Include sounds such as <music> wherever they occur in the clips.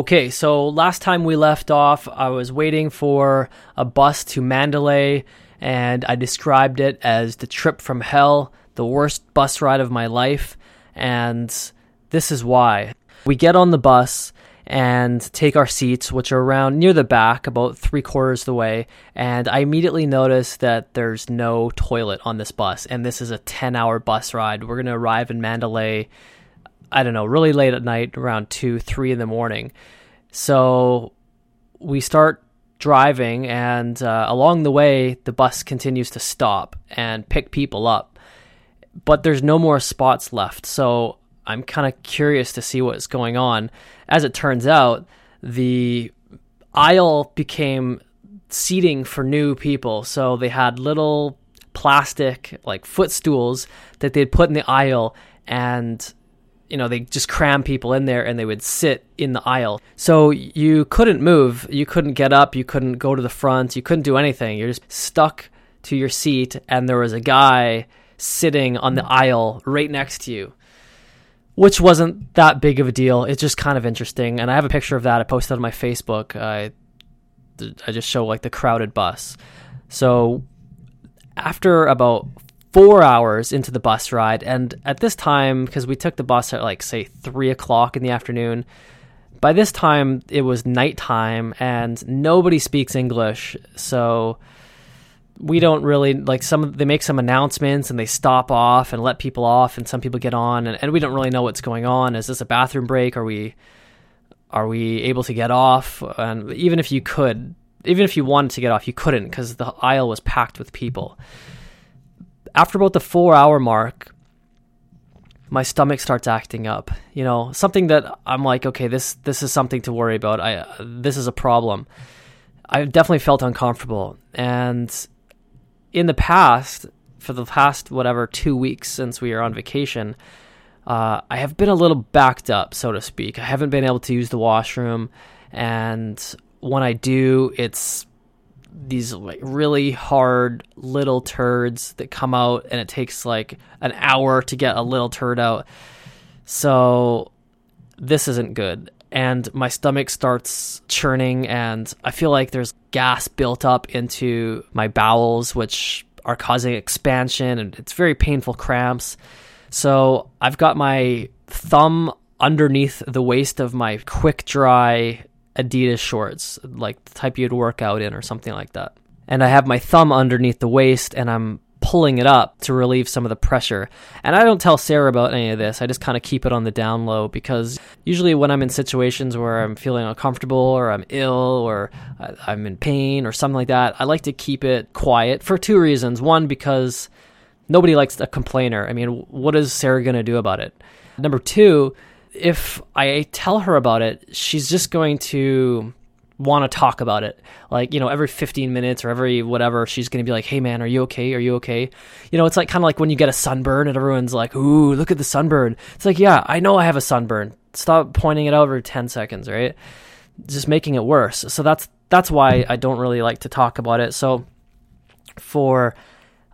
Okay, so last time we left off, I was waiting for a bus to Mandalay, and I described it as the trip from hell, the worst bus ride of my life, and this is why. We get on the bus and take our seats, which are around near the back, about three quarters the way, and I immediately notice that there's no toilet on this bus, and this is a 10 hour bus ride. We're to arrive in Mandalay I don't know, really late at night, around two, three in the morning. So we start driving, and uh, along the way, the bus continues to stop and pick people up. But there's no more spots left. So I'm kind of curious to see what's going on. As it turns out, the aisle became seating for new people. So they had little plastic, like footstools, that they'd put in the aisle. And you know, they just cram people in there and they would sit in the aisle. So you couldn't move, you couldn't get up, you couldn't go to the front, you couldn't do anything. You're just stuck to your seat, and there was a guy sitting on the aisle right next to you, which wasn't that big of a deal. It's just kind of interesting. And I have a picture of that I posted on my Facebook. I, I just show like the crowded bus. So after about four hours into the bus ride. And at this time, because we took the bus at like, say, three o'clock in the afternoon, by this time it was nighttime and nobody speaks English. So we don't really like some they make some announcements and they stop off and let people off and some people get on and, and we don't really know what's going on is this a bathroom break are we are we able to get off and even if you could even if you wanted to get off you couldn't because the aisle was packed with people after about the four hour mark, my stomach starts acting up. You know, something that I'm like, okay, this this is something to worry about. I this is a problem. I definitely felt uncomfortable, and in the past, for the past whatever two weeks since we are on vacation, uh, I have been a little backed up, so to speak. I haven't been able to use the washroom, and when I do, it's these like really hard little turds that come out and it takes like an hour to get a little turd out. So this isn't good. And my stomach starts churning and I feel like there's gas built up into my bowels which are causing expansion and it's very painful cramps. So I've got my thumb underneath the waist of my quick dry Adidas shorts, like the type you'd work out in or something like that. And I have my thumb underneath the waist and I'm pulling it up to relieve some of the pressure. And I don't tell Sarah about any of this. I just kind of keep it on the down low because usually when I'm in situations where I'm feeling uncomfortable or I'm ill or I'm in pain or something like that, I like to keep it quiet for two reasons. One, because nobody likes a complainer. I mean, what is Sarah going to do about it? Number two, if I tell her about it, she's just going to want to talk about it. Like, you know, every 15 minutes or every whatever, she's going to be like, hey, man, are you okay? Are you okay? You know, it's like kind of like when you get a sunburn and everyone's like, ooh, look at the sunburn. It's like, yeah, I know I have a sunburn. Stop pointing it out every 10 seconds, right? Just making it worse. So that's that's why I don't really like to talk about it. So for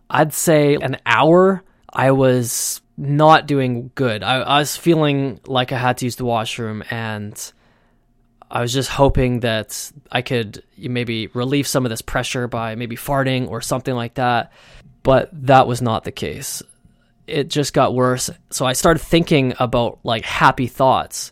I'd say an hour, I was not doing good. I, I was feeling like I had to use the washroom and I was just hoping that I could maybe relieve some of this pressure by maybe farting or something like that. But that was not the case. It just got worse. So I started thinking about like happy thoughts,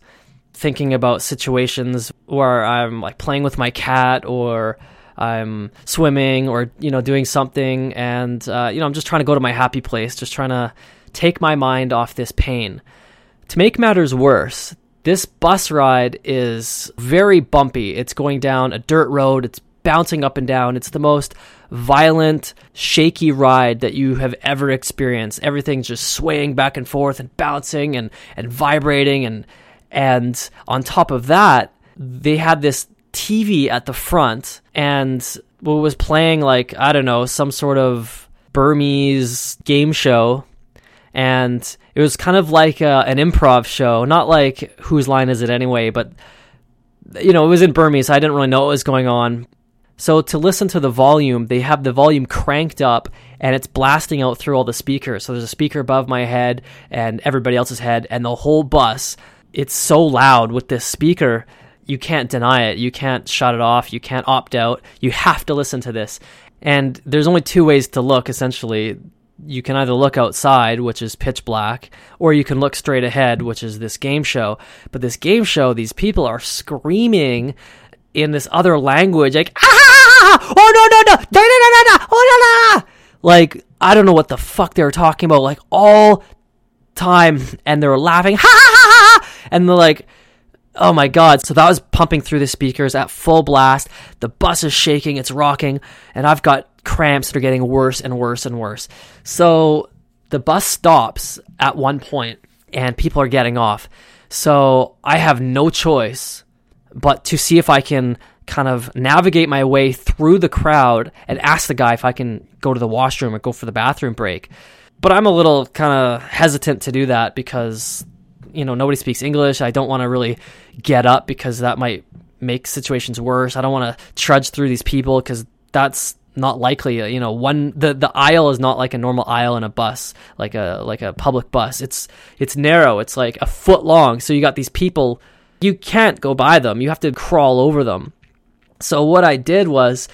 thinking about situations where I'm like playing with my cat or I'm swimming or, you know, doing something. And, uh, you know, I'm just trying to go to my happy place, just trying to take my mind off this pain. To make matters worse, this bus ride is very bumpy. It's going down a dirt road, it's bouncing up and down. It's the most violent, shaky ride that you have ever experienced. Everything's just swaying back and forth and bouncing and, and vibrating and and on top of that, they had this TV at the front and was playing like, I don't know, some sort of Burmese game show and it was kind of like uh, an improv show, not like whose line is it anyway, but you know, it was in Burmese, so I didn't really know what was going on. So to listen to the volume, they have the volume cranked up and it's blasting out through all the speakers. So there's a speaker above my head and everybody else's head and the whole bus. It's so loud with this speaker. You can't deny it. You can't shut it off. You can't opt out. You have to listen to this. And there's only two ways to look essentially. You can either look outside, which is pitch black, or you can look straight ahead, which is this game show. But this game show, these people are screaming in this other language, like, ah, ah, ah, ah oh no, no, no, no, no, no, no, oh no, no. Like, I don't know what the fuck they were talking about, like all time, and they were laughing, ha ha ha ha, and they're like, Oh my god. So that was pumping through the speakers at full blast. The bus is shaking, it's rocking, and I've got cramps that are getting worse and worse and worse. So the bus stops at one point and people are getting off. So I have no choice but to see if I can kind of navigate my way through the crowd and ask the guy if I can go to the washroom or go for the bathroom break. But I'm a little kind of hesitant to do that because you know nobody speaks English. I don't want to really get up because that might make situations worse. I don't want to trudge through these people because that's not likely. Uh, you know, one the the aisle is not like a normal aisle in a bus, like a like a public bus. It's it's narrow. It's like a foot long. So you got these people. You can't go by them. You have to crawl over them. So what I did was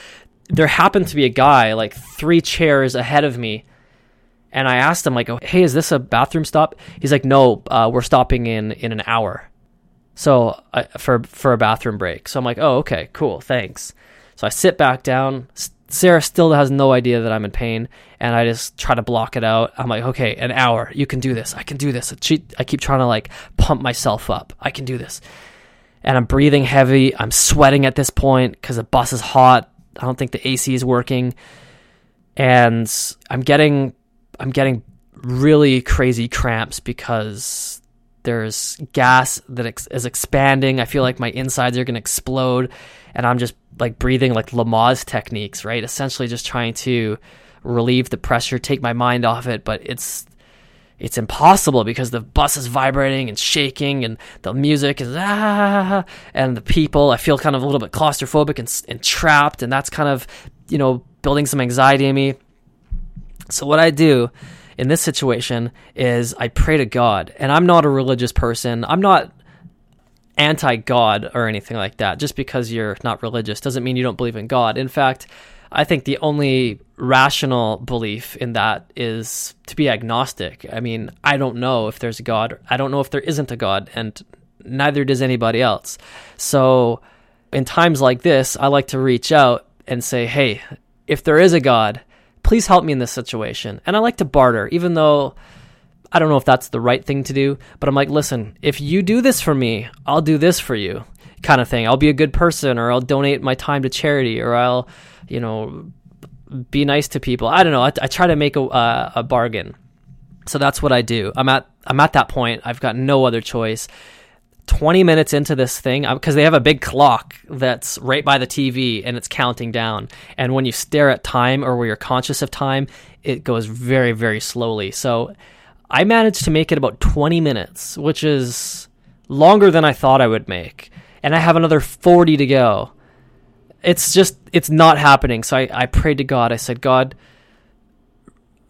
there happened to be a guy like three chairs ahead of me and I asked him like, "Hey, is this a bathroom stop?" He's like, "No, uh, we're stopping in in an hour." So uh, for for a bathroom break. So I'm like, "Oh, okay, cool, thanks." So I sit back down. Sarah still has no idea that I'm in pain, and I just try to block it out. I'm like, "Okay, an hour. You can do this. I can do this." I keep trying to like pump myself up. I can do this. And I'm breathing heavy. I'm sweating at this point because the bus is hot. I don't think the AC is working. And I'm getting I'm getting really crazy cramps because there's gas that is expanding. I feel like my insides are going to explode, and I'm just like breathing like Lamaze techniques, right? Essentially, just trying to relieve the pressure, take my mind off it, but it's it's impossible because the bus is vibrating and shaking, and the music is ah, and the people. I feel kind of a little bit claustrophobic and, and trapped, and that's kind of you know building some anxiety in me. So what I do in this situation is I pray to God, and I'm not a religious person. I'm not anti God or anything like that. Just because you're not religious doesn't mean you don't believe in God. In fact, I think the only rational belief in that is to be agnostic. I mean, I don't know if there's a God. I don't know if there isn't a God, and neither does anybody else. So, in times like this, I like to reach out and say, hey, if there is a God, please help me in this situation. And I like to barter, even though I don't know if that's the right thing to do, but I'm like, listen, if you do this for me, I'll do this for you, kind of thing. I'll be a good person, or I'll donate my time to charity, or I'll, you know, be nice to people. I don't know. I, I try to make a, uh, a bargain. So that's what I do. I'm at I'm at that point. I've got no other choice. 20 minutes into this thing uh, because they have a big clock that's right by the TV and it's counting down. And when you stare at time or where you're conscious of time, it goes very, very slowly. So I managed to make it about 20 minutes, which is longer than I thought I would make. And I have another 40 to go. It's just, it's not happening. So I, I prayed to God. I said, God,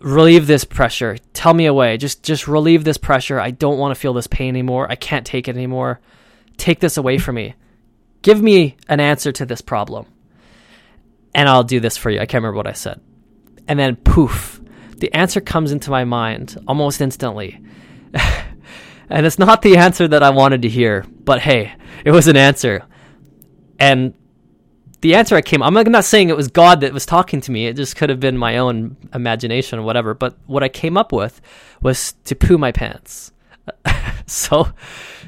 relieve this pressure. Tell me away. Just just relieve this pressure. I don't want to feel this pain anymore. I can't take it anymore. Take this away from me. Give me an answer to this problem. And I'll do this for you. I can't remember what I said. And then poof, the answer comes into my mind almost instantly. <laughs> and it's not the answer that I wanted to hear, but hey, it was an answer. And the answer I came, I'm not saying it was God that was talking to me. It just could have been my own imagination or whatever. But what I came up with was to poo my pants. <laughs> so,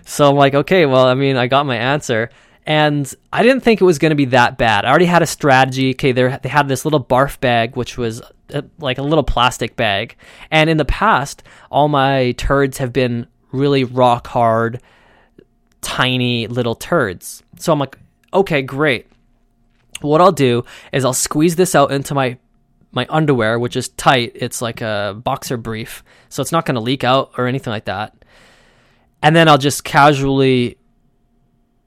so I'm like, okay, well, I mean, I got my answer. And I didn't think it was going to be that bad. I already had a strategy. Okay, they had this little barf bag, which was a, uh, like a little plastic bag. And in the past, all my turds have been really rock hard, tiny little turds. So I'm like, okay, great what I'll do is I'll squeeze this out into my my underwear, which is tight. It's like a boxer brief, so it's not going to leak out or anything like that. And then I'll just casually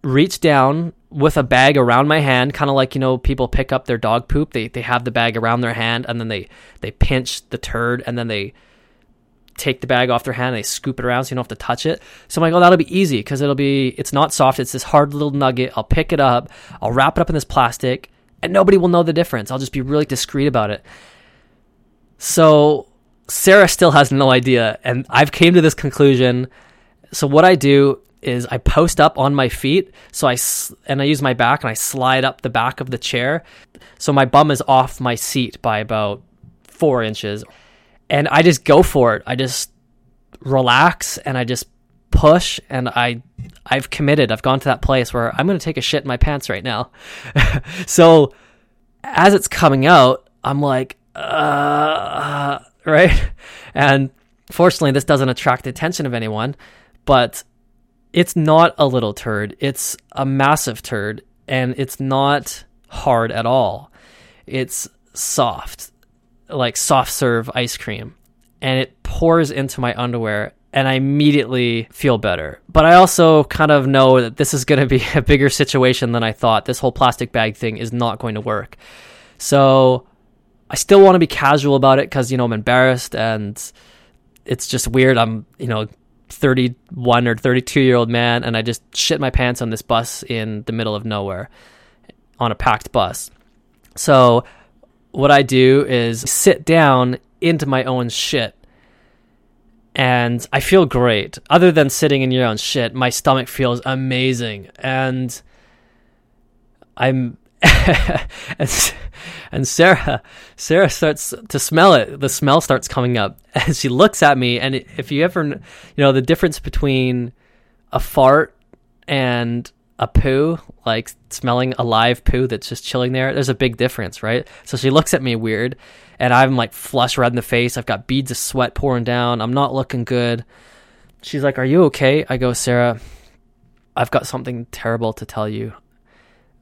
reach down with a bag around my hand, kind of like you know people pick up their dog poop. They they have the bag around their hand and then they they pinch the turd and then they take the bag off their hand and they scoop it around so you don't have to touch it. So I'm like, oh, that'll be easy because it'll be, it's not soft. It's this hard little nugget. I'll pick it up. I'll wrap it up in this plastic and nobody will know the difference. I'll just be really discreet about it. So Sarah still has no idea. And I've came to this conclusion. So what I do is I post up on my feet. So I, and I use my back and I slide up the back of the chair. So my bum is off my seat by about four inches and I just go for it. I just relax and I just push and I I've committed. I've gone to that place where I'm going to take a shit in my pants right now. <laughs> so as it's coming out, I'm like, uh, right? <laughs> And fortunately, this doesn't attract the attention of anyone, but it's not a little turd. It's a massive turd and it's not hard at all. It's soft like soft serve ice cream and it pours into my underwear and I immediately feel better. But I also kind of know that this is going to be <laughs> a bigger situation than I thought. This whole plastic bag thing is not going to work. So I still want to be casual about it because, you know, I'm embarrassed and it's just weird. I'm, you know, 31 or 32 year old man and I just shit my pants on this bus in the middle of nowhere on a packed bus. So what I do is sit down into my own shit. And I feel great. Other than sitting in your own shit, my stomach feels amazing. And I'm <laughs> and, Sarah Sarah starts to smell it. The smell starts coming up <laughs> and she looks at me and if you ever you know the difference between a fart and a poo, like smelling a live poo that's just chilling there, there's a big difference, right? So she looks at me weird, and I'm like flush red in the face. I've got beads of sweat pouring down. I'm not looking good. She's like, Are you okay? I go, Sarah, I've got something terrible to tell you.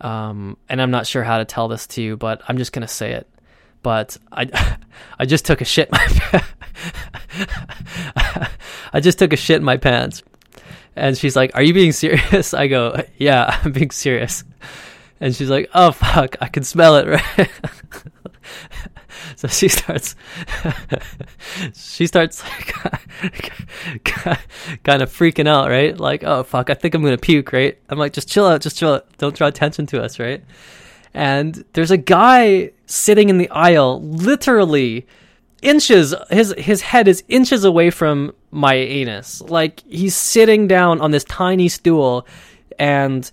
Um, and I'm not sure how to tell this to you, but I'm just going to say it. But I, <laughs> I just took a shit <laughs> I just took a shit in my pants. And she's like, Are you being serious? <laughs> I go, Yeah, <laughs> I'm being serious. And she's like, Oh, fuck, I can smell it, right? <laughs> so she starts, she starts kind of freaking out, right? Like, Oh, fuck, I think I'm going to puke, right? I'm like, Just chill out, just chill out. Don't draw attention to us, right? And there's a guy sitting in the aisle, literally inches his his head is inches away from my anus. Like he's sitting down on this tiny stool and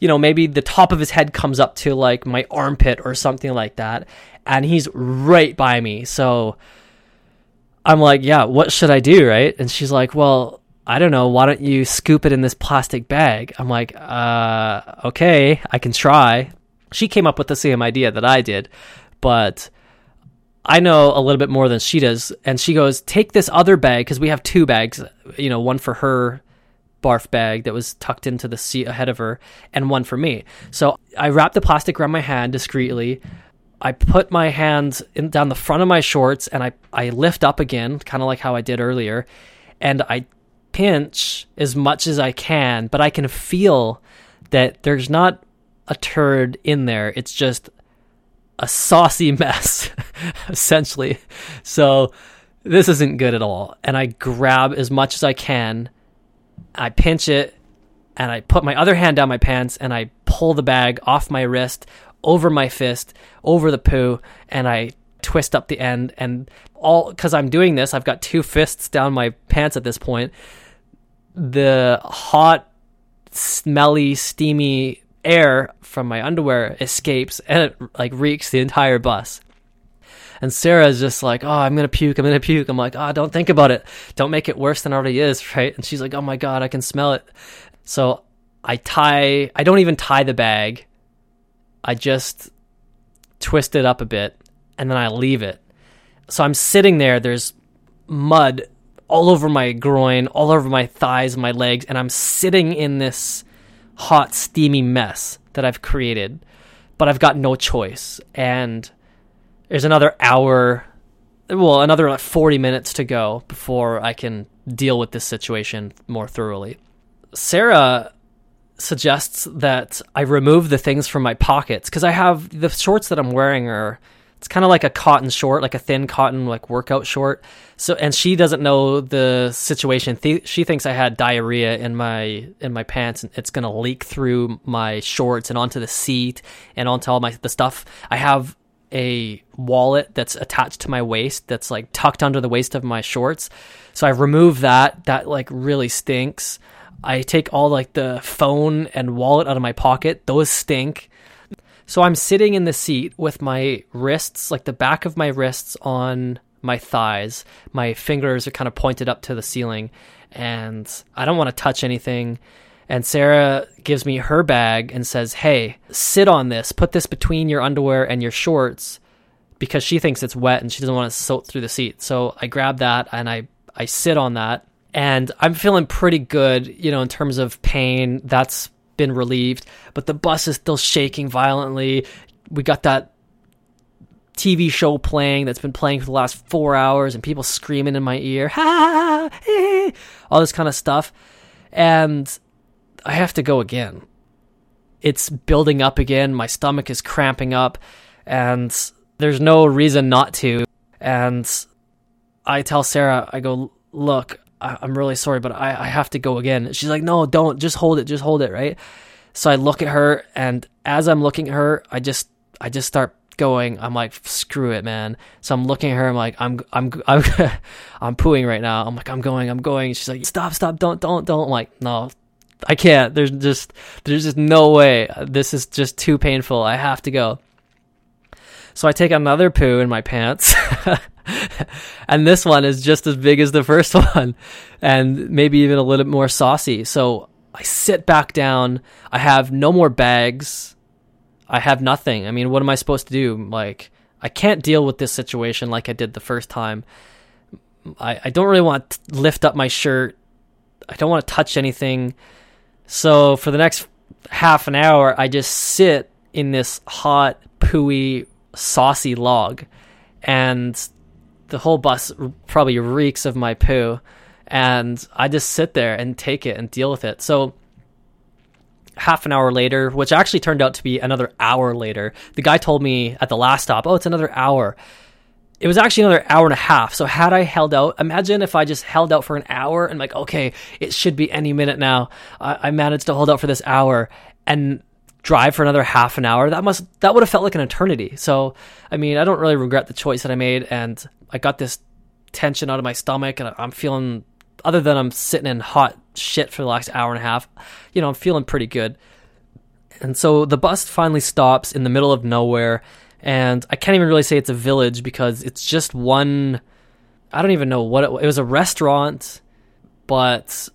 you know maybe the top of his head comes up to like my armpit or something like that. And he's right by me. So i'm like yeah what should i do? Right? And she's like well i don't know. Why don't you scoop it in this plastic bag? I'm like uh okay. I can try. She came up with the same idea that i did but I know a little bit more than she does. And she goes, Take this other bag, because we have two bags, you know, one for her barf bag that was tucked into the seat ahead of her, and one for me. So I wrap the plastic around my hand discreetly. I put my hands in, down the front of my shorts and I, I lift up again, kind of like how I did earlier. And I pinch as much as I can, but I can feel that there's not a turd in there. It's just a saucy mess, <laughs> essentially. So this isn't good at all. And I grab as much as I can, I pinch it, and I put my other hand down my pants and I pull the bag off my wrist, over my fist, over the poo, and I twist up the end. And all because I'm doing this, I've got two fists down my pants at this point. The hot, smelly, steamy air from my underwear escapes and it like reeks the entire bus. And Sarah's just like, oh, I'm gonna puke, I'm gonna puke. I'm like, oh, don't think about it. Don't make it worse than it already is, <laughs> right? And she's like, oh my god, I can smell it. So I tie, I don't even tie the bag. I just twist it up a bit and then I leave it. So I'm sitting there, there's mud all over my groin, all over my thighs, my legs, and I'm sitting in this hot, steamy mess that I've created, but I've got no choice. And there's another hour, well, another like 40 minutes to go before I can deal with this situation more thoroughly. Sarah suggests that I remove the things from my pockets because I have the shorts that I'm wearing are it's kind of like a cotton short, like a thin cotton like workout short. So and she doesn't know the situation. Th- she thinks I had diarrhea in my in my pants and it's gonna leak through my shorts and onto the seat and onto all my the stuff. I have a wallet that's attached to my waist that's like tucked under the waist of my shorts. So I remove that. That like really stinks. I take all like the phone and wallet out of my pocket. Those stink. So I'm sitting in the seat with my wrists, like the back of my wrists on my thighs. My fingers are kind of pointed up to the ceiling and I don't want to touch anything. And Sarah gives me her bag and says, Hey, sit on this. Put this between your underwear and your shorts because she thinks it's wet and she doesn't want to soak through the seat. So I grab that and I, I sit on that. And I'm feeling pretty good, you know, in terms of pain. That's been relieved, but the bus is still shaking violently. We got that TV show playing that's been playing for the last four hours and people screaming in my ear, ha, all this kind of stuff. And I have to go again. It's building up again. My stomach is cramping up and there's no reason not to. And I tell Sarah, I go, look, I, am really sorry, but I, I have to go again. She's like, no, don't, just hold it, just hold it, right? So I look at her, and as I'm looking at her, I just, I just start going. I'm like, screw it, man. So I'm looking at her. I'm like, I'm, I'm, <laughs> I'm, I'm pooing right now. I'm like, I'm going, I'm going. She's like, stop, stop, don't, don't, don't. I'm like, no, I can't. There's just, there's just no way. This is just too painful. I have to go. So I take another poo in my pants. <laughs> <laughs> and this one is just as big as the first <laughs> one and maybe even a little bit more saucy. So I sit back down. I have no more bags. I have nothing. I mean, what am I supposed to do? Like, I can't deal with this situation like I did the first time. I, I don't really want to lift up my shirt. I don't want to touch anything. So for the next half an hour, I just sit in this hot, pooey, saucy log. And the whole bus probably reeks of my poo and I just sit there and take it and deal with it. So half an hour later, which actually turned out to be another hour later, the guy told me at the last stop, "Oh, it's another hour." It was actually another hour and a half. So had I held out, imagine if I just held out for an hour and like, okay, it should be any minute now. I, I managed to hold out for this hour, and drive for another half an hour that must that would have felt like an eternity so i mean i don't really regret the choice that i made and I got this tension out of my stomach, and I'm feeling, other than I'm sitting in hot shit for the last hour and a half, you know, I'm feeling pretty good. And so the bus finally stops in the middle of nowhere, and I can't even really say it's a village because it's just one. I don't even know what it, it was. A restaurant, but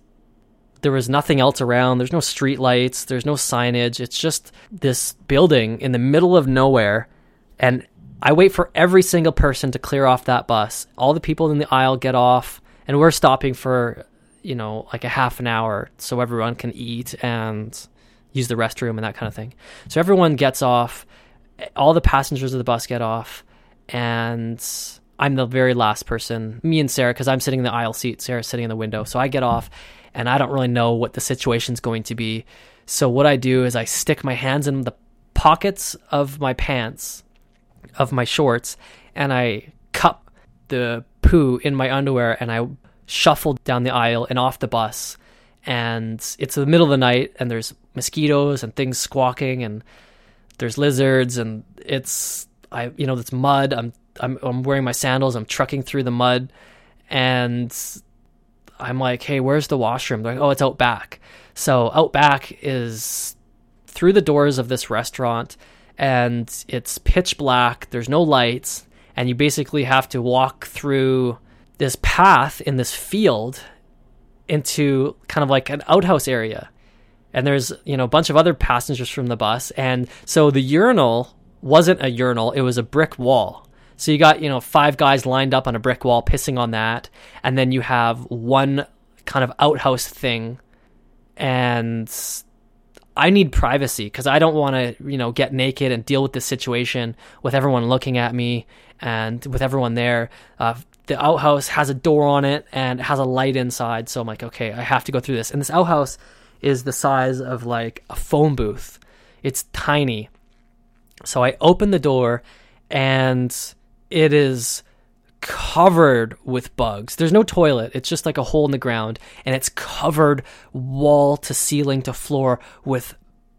there was nothing else around. There's no street lights. There's no signage. It's just this building in the middle of nowhere, and I wait for every single person to clear off that bus. All the people in the aisle get off, and we're stopping for, you know, like a half an hour so everyone can eat and use the restroom and that kind of thing. So everyone gets off, all the passengers of the bus get off, and I'm the very last person, me and Sarah, because I'm sitting in the aisle seat, Sarah's sitting in the window. So I get off, and I don't really know what the situation's going to be. So what I do is I stick my hands in the pockets of my pants of my shorts and I cup the poo in my underwear and I shuffled down the aisle and off the bus. And it's the middle of the night and there's mosquitoes and things squawking and there's lizards and it's I you know it's mud. I'm I'm I'm wearing my sandals. I'm trucking through the mud and I'm like, "Hey, where's the washroom?" They're like, "Oh, it's out back." So out back is through the doors of this restaurant and it's pitch black, there's no lights, and you basically have to walk through this path in this field into kind of like an outhouse area. And there's, you know, a bunch of other passengers from the bus. And so the urinal wasn't a urinal, it was a brick wall. So you got, you know, five guys lined up on a brick wall pissing on that. And then you have one kind of outhouse thing. And I need privacy because I don't want to, you know, get naked and deal with this situation with everyone looking at me and with everyone there. Uh, the outhouse has a door on it and it has a light inside, so I'm like, okay, I have to go through this. And this outhouse is the size of like a phone booth. It's tiny. So I open the door and it is covered with bugs. There's no toilet. It's just like a hole in the ground and it's covered wall to ceiling to floor with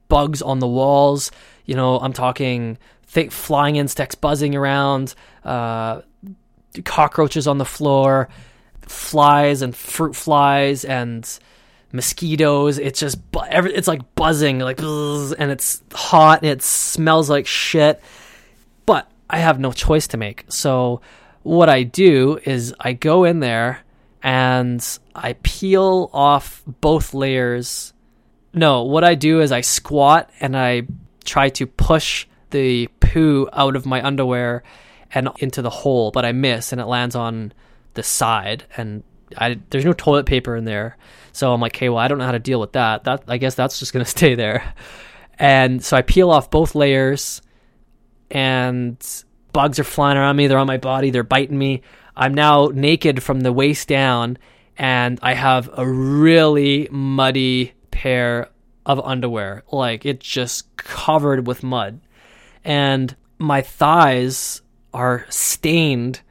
bugs on the walls. You know, I'm talking thick flying insects buzzing around, uh, cockroaches on the floor, flies and fruit flies and mosquitoes. It's just it's like buzzing, like and it's hot and it smells like shit. But I have no choice to make. So what I do is I go in there and I peel off both layers. No, what I do is I squat and I try to push the poo out of my underwear and into the hole, but I miss and it lands on the side and I, there's no toilet paper in there. So I'm like, okay, well, I don't know how to deal with that. That I guess that's just gonna <laughs> stay there. And so I peel off both layers, and bugs are flying around me. They're on my body. They're biting me. I'm now naked from the waist down, and I have a really muddy pair of underwear. Like it's just covered with mud. And my thighs are stained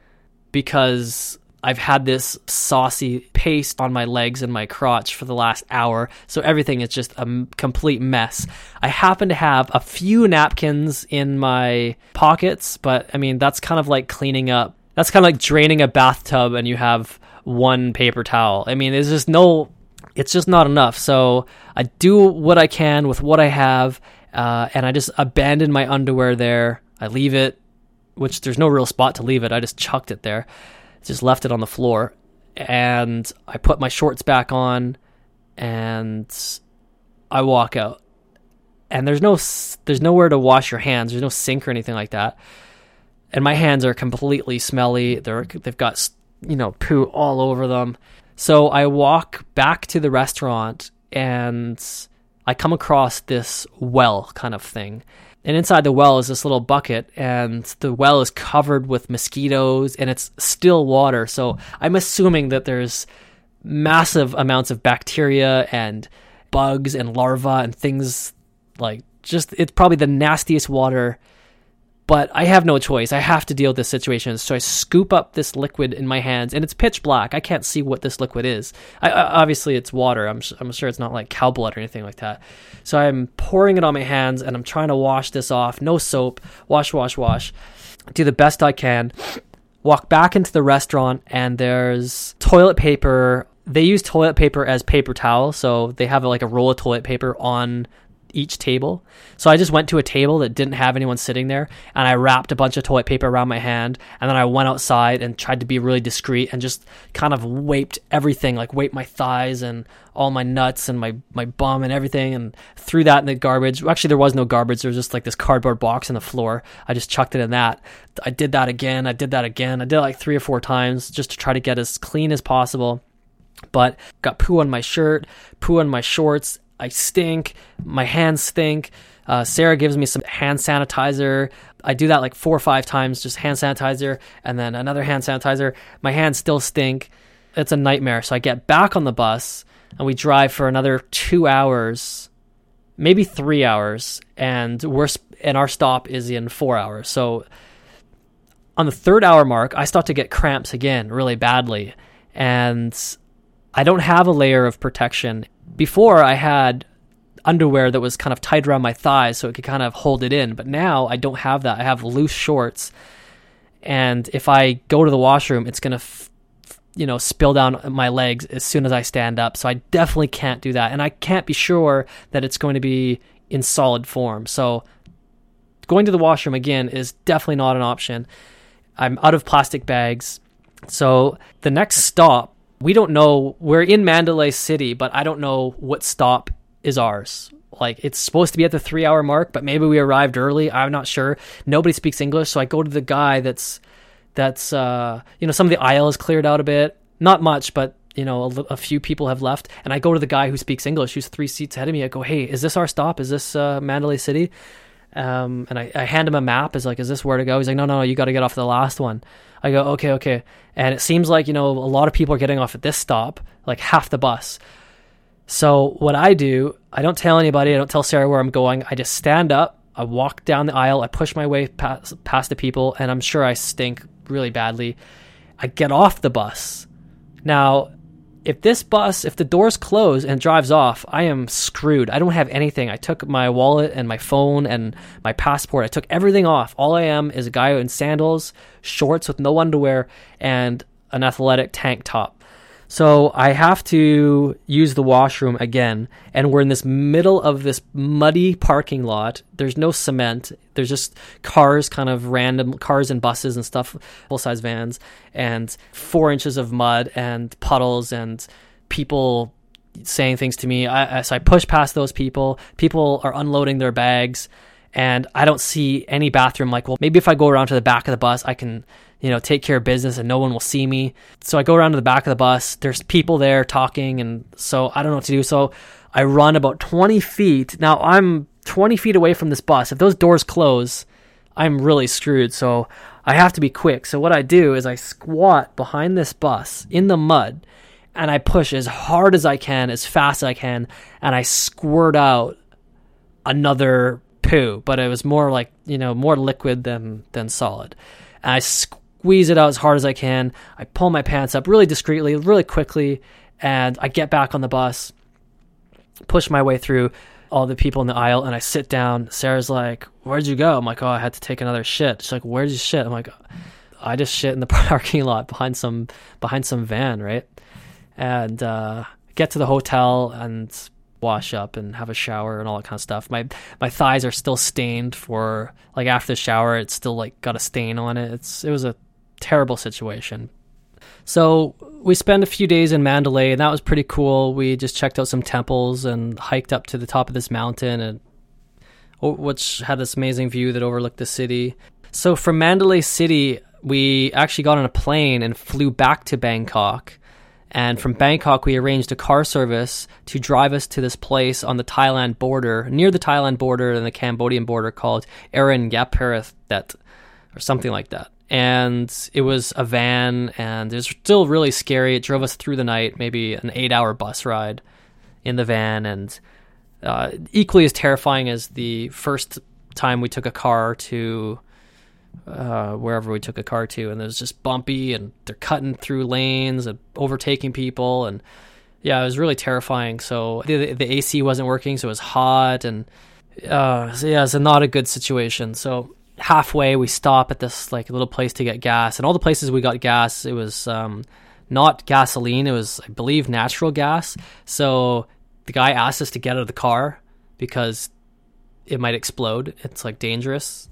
because I've had this saucy paste on my legs and my crotch for the last hour, so everything is just a complete mess. I happen to have a few napkins in my pockets, but I mean, that's kind of like cleaning up. That's kind of like draining a bathtub and you have one paper towel. I mean, there's just no, it's just not enough. So I do what I can with what I have, uh, and I just abandon my underwear there. I leave it, which there's no real spot to leave it. I just chucked it there just left it on the floor and I put my shorts back on and I walk out. And there's no there's nowhere to wash your hands. There's no sink or anything like that. And my hands are completely smelly. They're they've got you know poo all over them. So I walk back to the restaurant and I come across this well kind of thing and inside the well is this little bucket and the well is covered with mosquitoes and it's still water. So i'm assuming that there's massive amounts of bacteria and bugs and larvae and things like just it's probably the nastiest water but I have no choice. I have to deal with this situation. So I scoop up this liquid in my hands, and it's pitch black. I can't see what this liquid is. I, obviously, it's water. I'm, I'm sure it's not like cow blood or anything like that. So I'm pouring it on my hands, and I'm trying to wash this off. No soap. Wash, wash, wash. Do the best I can. Walk back into the restaurant, and there's toilet paper they use toilet paper as paper towel, so they have like a roll of toilet paper on each table. So I just went to a table that didn't have anyone sitting there and I wrapped a bunch of toilet paper around my hand and then I went outside and tried to be really discreet and just kind of wiped everything, like wiped my thighs and all my nuts and my, my bum and everything and threw that in the garbage. Actually, there was no garbage. There was just like this cardboard box on the floor. I just chucked it in that. I did that again. I did that again. I did it like three or four times just to try to get as clean as possible but got poo on my shirt, poo on my shorts, I stink. My hands stink. Uh, Sarah gives me some hand sanitizer. I do that like four or five times, just hand sanitizer, and then another hand sanitizer. My hands still stink. It's a nightmare. So I get back on the bus and we drive for another two hours, maybe three hours, and we're and our stop is in four hours. So on the third hour mark, I start to get cramps again really badly, and I don't have a layer of protection before I had underwear that was kind of tied around my thighs so it could kind of hold it in. But now I don't have that. I have loose shorts. And if I go to the washroom, it's going to, f- you know, spill down my legs as soon as I stand up. So I definitely can't do that. And I can't be sure that it's going to be in solid form. So going to the washroom again is definitely not an option. I'm out of plastic bags. So the next stop we don't know we're in Mandalay City, but I don't know what stop is ours. Like it's supposed to be at the three hour mark, but maybe we arrived early. I'm not sure. Nobody speaks English, so I go to the guy that's that's uh, you know some of the aisle is cleared out a bit, not much, but you know a, a, few people have left, and I go to the guy who speaks English, who's three seats ahead of me. I go, hey, is this our stop? Is this uh, Mandalay City? Um, and I, I hand him a map. Is like, is this where to go? He's like, no, no, no, you got to get off the last one. I go, okay, okay. And it seems like, you know, a lot of people are getting off at this stop, like half the bus. So what I do, I don't tell anybody, I don't tell Sarah where I'm going. I just stand up, I walk down the aisle, I push my way past, past the people, and I'm sure I stink really badly. I get off the bus. Now, if this bus, if the doors close and drives off, I am screwed. I don't have anything. I took my wallet and my phone and my passport. I took everything off. All I am is a guy in sandals, shorts with no underwear, and an athletic tank top. So I have to use the washroom again, and we're in this middle of this muddy parking lot. There's no cement. There's just cars, kind of random cars and buses and stuff, full size vans, and four inches of mud and puddles and people saying things to me. I, so I push past those people. People are unloading their bags, and I don't see any bathroom. Like, well, maybe if I go around to the back of the bus, I can you know, take care of business and no one will see me. So I go around to the back of the bus. There's people there talking, and so I don't know what to do. So I run about 20 feet. Now I'm 20 feet away from this bus. If those doors close, I'm really screwed. So I have to be quick. So what I do is I squat behind this bus in the mud and I push as hard as I can, as fast as I can, and I squirt out another poo, but it was more like, you know, more liquid than than solid. And I squeeze it out as hard as I can. I pull my pants up really discreetly, really quickly, and I get back on the bus, push my way through all the people in the aisle, and I sit down. Sarah's like, Where'd you go? I'm like, Oh, I had to take another shit. She's like, Where'd you shit? I'm like, I just shit in the <laughs> parking lot behind some behind some van, right? And uh, get to the hotel and wash up and have a shower and all that kind of stuff. My my thighs are still stained for like after the shower, it's still like got a stain on it. It's it was a terrible situation. So we spent a few days in Mandalay, and that was pretty cool. We just checked out some temples and hiked up to the top of this mountain, and which had this amazing view that overlooked the city. So from Mandalay City, we actually got on a plane and flew back to Bangkok. And from Bangkok, we arranged a car service to drive us to this place on the Thailand border, near the Thailand border and the Cambodian border, called Aranyaprathet, or something like that and it was a van and it was still really scary. It drove us through the night maybe an eight hour bus ride in the van and uh, equally as terrifying as the first time we took a car to uh, wherever we took a car to and it was just bumpy and they're cutting through lanes and overtaking people and yeah it was really terrifying. So the, the ac wasn't working so it was hot and uh, so yeah it's not a good situation. So halfway we stop at this like little place to get gas and all the places we got gas it was um, not gasoline it was i believe natural gas. So the guy asked us to get out of the car because it might explode. It's like dangerous.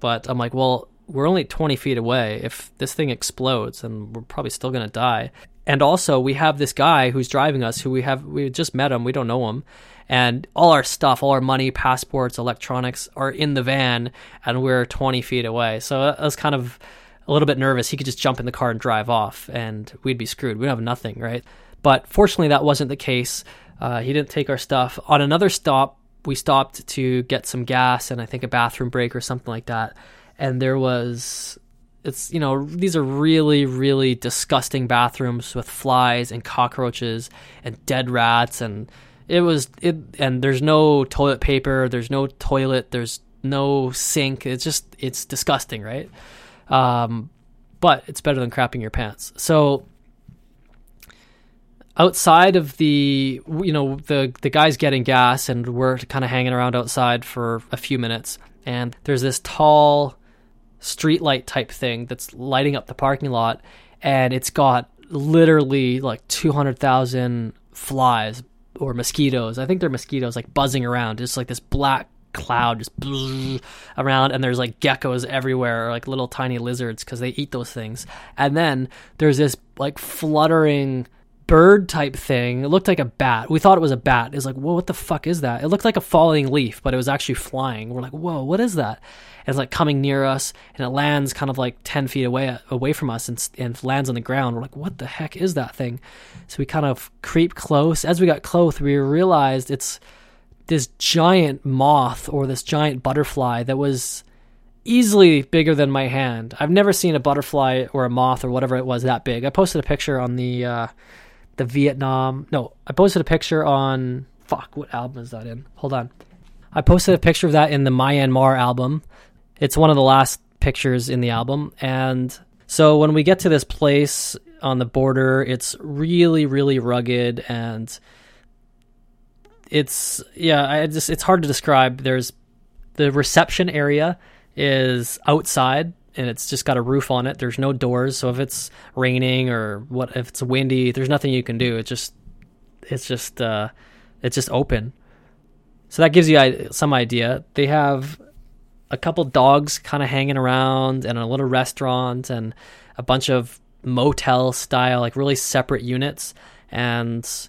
But i'm like well we're only 20 feet away. If this thing explodes and we're probably still going to die. And also we have this guy who's driving us who we have we just met him we don't know him and all our stuff, all our money, passports, electronics are in the van, and we're 20 feet away. So I was kind of a little bit nervous. He could just jump in the car and drive off, and we'd be screwed. We'd have nothing, right? But fortunately, that wasn't the case. Uh, he didn't take our stuff. On another stop, we stopped to get some gas and I think a bathroom break or something like that. And there was it's you know these are really really disgusting bathrooms with flies and cockroaches and dead rats and it was it, and there's no toilet paper. There's no toilet. There's no sink. It's just it's disgusting, right? Um, but it's better than crapping your pants. So outside of the you know the the guys getting gas and we're kind of hanging around outside for a few minutes and there's this tall street light type thing that's lighting up the parking lot and it's got literally like 200,000 flies or mosquitoes. I think they're mosquitoes like buzzing around. Just like this black cloud just <laughs> around and there's like geckos everywhere or like little tiny lizards because they eat those things and then there's this like fluttering bird type thing. It looked like a bat. We thought it was a bat. It's like whoa what the fuck is that? It looked like a falling leaf but it was actually flying. We're like whoa what is that? And it's like coming near us and it lands kind of like 10 feet away away from us and, and lands on the ground. We're like what the heck is that thing? So we kind of creep close. As we got close we realized it's this giant moth or this giant butterfly that was easily bigger than my hand. I've never seen a butterfly or a moth or whatever it was that big. I posted a picture on the uh, the vietnam no i posted a picture on fuck what album is that in hold on I posted a picture of that in the Myanmar album. It's one of the last pictures in the album. And so when we get to this place on the border, it's really, really rugged and it's yeah, I just it's hard to describe. There's the reception area is outside and it's just got a roof on it. There's no doors, so if it's raining or what if it's windy, there's nothing you can do. It's just it's just uh it's just open. So that gives you some idea. They have a couple dogs kind of hanging around and a little restaurant and a bunch of motel style like really separate units and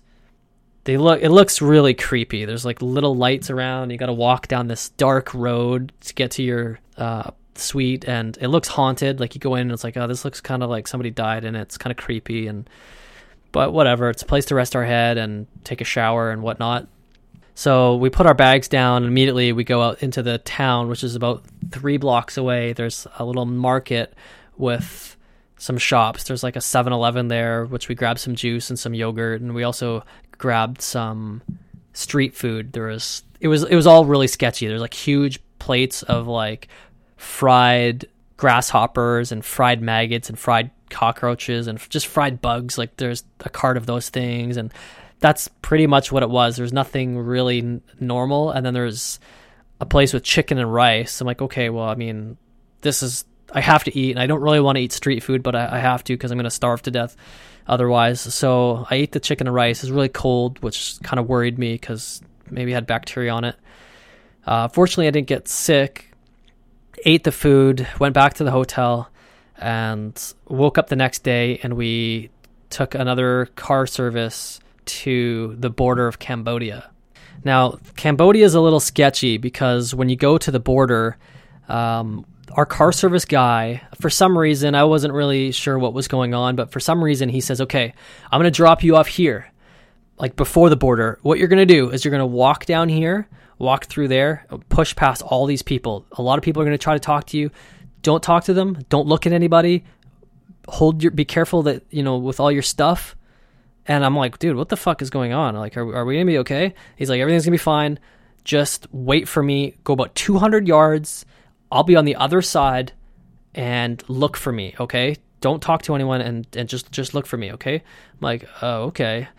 they look it looks really creepy there's like little lights around you got to walk down this dark road to get to your uh, suite and it looks haunted. Like you go in and it's like oh this looks kind of like somebody died and it's kind of creepy and but whatever. It's a place to rest our head and take a shower and whatnot. So we put our bags down and immediately we go out into the town which is about three blocks away. There's a little market with some shops. There's like a 7-eleven there which we grabbed some juice and some yogurt. And we also grabbed some street food. There was it was it was all really sketchy. There's like huge plates of like fried grasshoppers and fried maggots and fried cockroaches and just fried bugs. Like there's a cart of those things and that's pretty much what it was. There's nothing really n- normal and then there's a place with chicken and rice. I'm like, okay, well, I mean, this is I have to eat and I don't really want to eat street food, but I, I have to because I'm going to starve to death otherwise. So I ate the chicken and rice. It was really cold, which kind of worried me because maybe it had bacteria on it. Uh, fortunately, I didn't get sick. Ate the food, went back to the hotel, and woke up the next day. And we took another car service to the border of Cambodia. Now, Cambodia is a little sketchy because when you go to the border, um, our car service guy, for some reason, I wasn't really sure what was going on, but for some reason, he says, okay, I'm going to drop you off here, like before the border. What you're going to do is you're going to walk down here, walk through there, push past all these people. A lot of people are going to try to talk to you. Don't talk to them. Don't look at anybody. Hold your, be careful that, you know, with all your stuff. And I'm like, dude, what the fuck is going on? Like, are, are we going to be okay? He's like, everything's going to be fine. Just wait for me. Go about 200 yards I'll be on the other side and look for me, okay? Don't talk to anyone and, and just just look for me, okay? I'm like, oh, okay.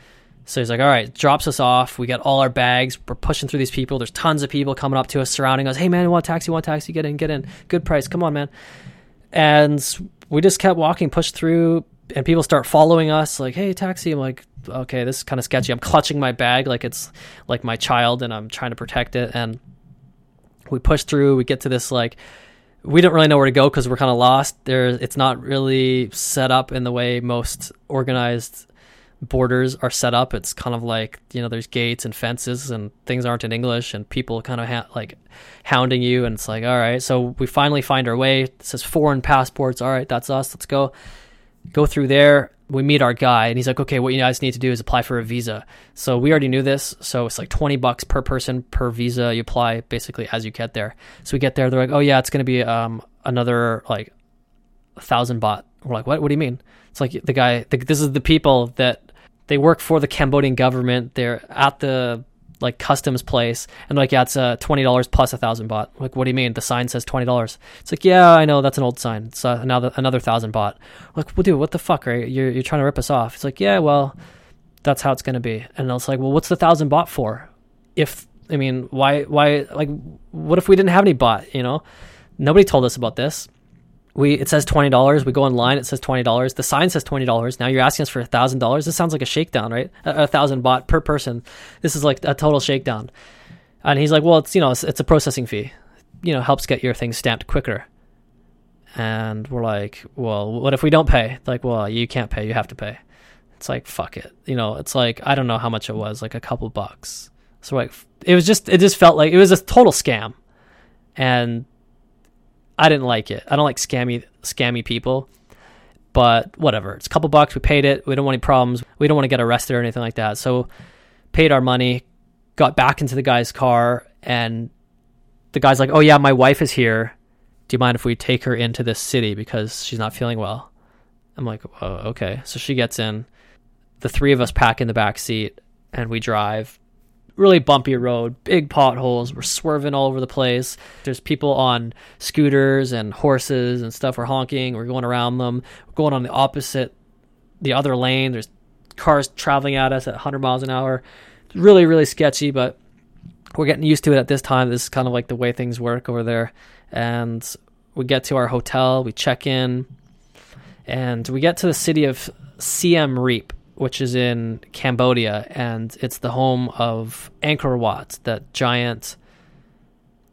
So he's like, all right, drops us off. We got all our bags. We're pushing through these people. There's tons of people coming up to us, surrounding us. Hey, man, want a taxi? Want a taxi? Get in, get in. Good price. Come on, man. And we just kept walking, pushed through, and people start following us. Like, hey, taxi. I'm like, okay, this is kind of sketchy. I'm clutching my bag like it's like my child, and I'm trying to protect it. And we push through. We get to this like we don't really know where to go because we're kind of lost. There, it's not really set up in the way most organized borders are set up. It's kind of like you know, there's gates and fences, and things aren't in English, and people kind of ha- like hounding you, and it's like, all right. So we finally find our way. It says foreign passports. All right, that's us. Let's go. Go through there we meet our guy and he's like, okay, what you guys need to do is apply for a visa. So we already knew this. So it's like 20 bucks per person per visa. You apply basically as you get there. So we get there. They're like, oh yeah, it's going to be um, another like a thousand baht. We're like, what? What do you mean? It's like the guy, the, this is the people that they work for the Cambodian government. They're at the like customs place and like yeah it's uh, $20 plus a thousand baht. Like what do you mean? The sign says $20 it's like yeah i know that's an old sign. It's uh, another another thousand baht. Like well dude what the fuck right? You're, you're trying to rip us off. It's like yeah well that's how it's going to be. And i was like well what's the thousand baht for? If i mean why why like what if we didn't have any baht you know? Nobody told us about this we it says twenty dollars. We go online, it says twenty dollars. The sign says twenty dollars. Now you're asking us for thousand dollars. This sounds like a shakedown, right? A, a, thousand baht per person. This is like a total shakedown. And he's like, well, it's you know, it's, it's a processing fee. You know, helps get your things stamped quicker. And we're like, well, what if we don't pay? Like, well, you can't pay. You have to pay. It's like fuck it. You know, it's like I don't know how much it was, like a couple bucks. So like, it was just it just felt like it was a total scam. And I didn't like it. I don't like scammy scammy people. But whatever. It's a couple bucks. We paid it. We don't want any problems. We don't want to get arrested or anything like that. So paid our money, got back into the guy's car, and the guy's like, "Oh yeah, my wife is here. Do you mind if we take her into this city because she's not feeling well?" I'm like, "Oh, okay." So she gets in. The three of us pack in the back seat and we drive really bumpy road, big potholes. We're swerving all over the place. There's people on scooters and horses and stuff. We're honking. We're going around them. We're going on the opposite, the other lane. There's cars traveling at us at 100 miles an hour. Really, really sketchy, but we're getting used to it at this time. This is kind of like the way things work over there. And we get to our hotel, we check in, and we get to the city of Siem Reap which is in Cambodia, and it's the home of Angkor Wat, that giant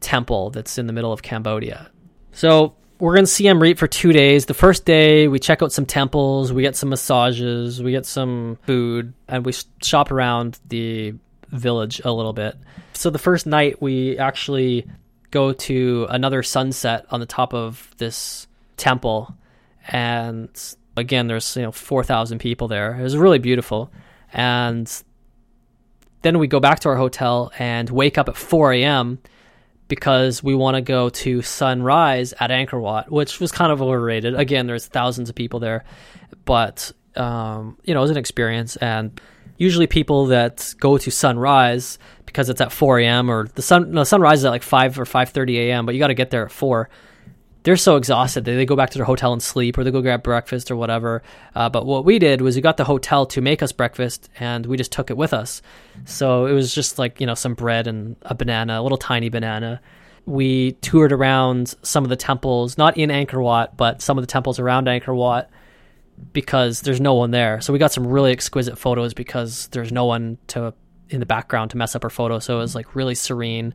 temple that's in the middle of Cambodia. So we're in Siem Reap for two days. The first day, we check out some temples, we get some massages, we get some food, and we shop around the village a little bit. So the first night, we actually go to another sunset on the top of this temple, and again, there's you know four thousand people there. It was really beautiful, and then we go back to our hotel and wake up at four a.m. because we want to go to sunrise at Angkor Wat, which was kind of overrated. Again, there's thousands of people there, but um, you know it was an experience and. Usually, people that go to sunrise because it's at 4 a.m. or the sun no, sunrise is at like 5 or 5:30 a.m. But you got to get there at 4 they're so exhausted they, they go back to their hotel and sleep or they go grab breakfast or whatever. Uh, but what we did was we got the hotel to make us breakfast and we just took it with us. So it was just like you know some bread and a banana a little tiny banana. We toured around some of the temples not in angkor wat but some of the temples around angkor wat because there's no one there. So we got some really exquisite photos because there's no one to in the background to mess up our photo. So it was like really serene.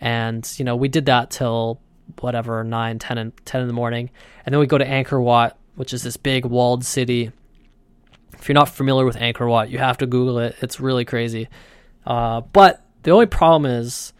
And you know we did that till whatever 9 10 and 10 in the morning. And then we go to angkor wat which is this big walled city. If you're not familiar with angkor wat you have to google it. It's really crazy. Uh, but the only problem is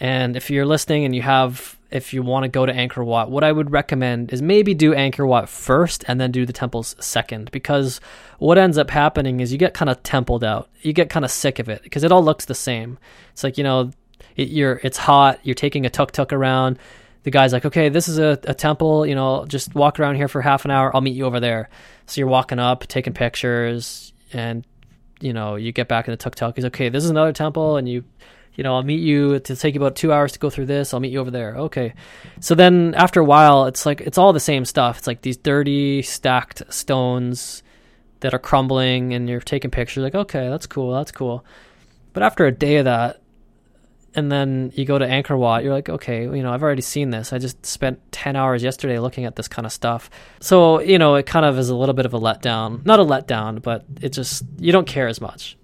and if you're listening and you have if you want to go to angkor wat what i would recommend is maybe do angkor wat first and then do the temples second. Because what ends up happening is you get kind of templed out. You get kind of sick of it because it all looks the same. It's like you know it, you're it's hot you're taking a tuk tuk around the guy's like, okay, this is a, a temple, you know, just walk around here for half an hour. I'll meet you over there. So you're walking up, taking pictures, and, you know, you get back in the tuk tuk. He's okay, this is another temple, and you, you know, I'll meet you to take you about two hours to go through this. I'll meet you over there. Okay. So then after a while, it's like, it's all the same stuff. It's like these dirty, stacked stones that are crumbling, and you're taking pictures. Like, okay, that's cool. That's cool. But after a day of that, and then you go to Angkor Wat, you're like, okay, you know, I've already seen this. I just spent 10 hours yesterday looking at this kind of stuff. So, you know, it kind of is a little bit of a letdown. Not a letdown, but it just, you don't care as much.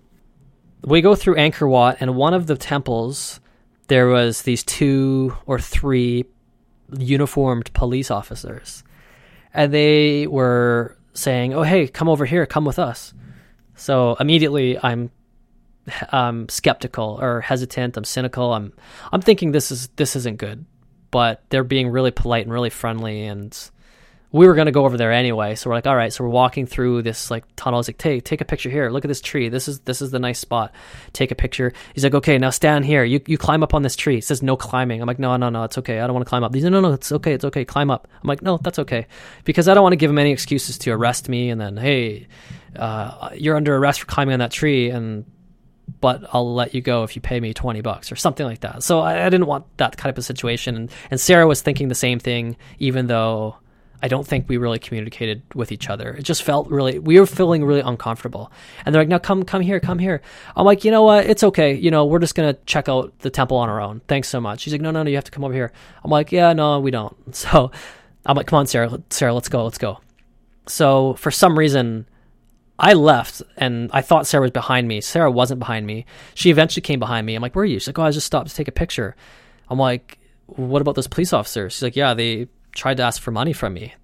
We go through Angkor Wat, and one of the temples, there was these two or three uniformed police officers. And they were saying, oh, hey, come over here, come with us. So immediately I'm um, skeptical or hesitant. I'm cynical. I'm I'm thinking this is this isn't good, but they're being really polite and really friendly, and we were gonna go over there anyway. So we're like, all right. So we're walking through this like tunnel. I was like, take take a picture here. Look at this tree. This is this is the nice spot. Take a picture. He's like, okay, now stand here. You you climb up on this tree. It says no climbing. I'm like, no no no, it's okay. I don't want to climb up. He's like, no no, it's okay. It's okay. Climb up. I'm like, no, that's okay, because I don't want to give him any excuses to arrest me and then hey. Uh, you're under arrest for climbing on that tree, and but I'll let you go if you pay me 20 bucks or something like that. So I, I, didn't want that type of situation. And, and Sarah was thinking the same thing, even though I don't think we really communicated with each other. It just felt really, we were feeling really uncomfortable. And they're like, no, come, come here, come here. I'm like, you know what? It's okay. You know, we're just going to check out the temple on our own. Thanks so much. She's like, no, no, no, you have to come over here. I'm like, yeah, no, we don't. <laughs> So I'm like, come on, Sarah, Sarah, let's go, let's go. So for some reason, I left and I thought Sarah was behind me. Sarah wasn't behind me. She eventually came behind me. I'm like, where are you? She's like, oh, I just stopped to take a picture. I'm like, what about those police officers? She's like, yeah, they tried to ask for money from me.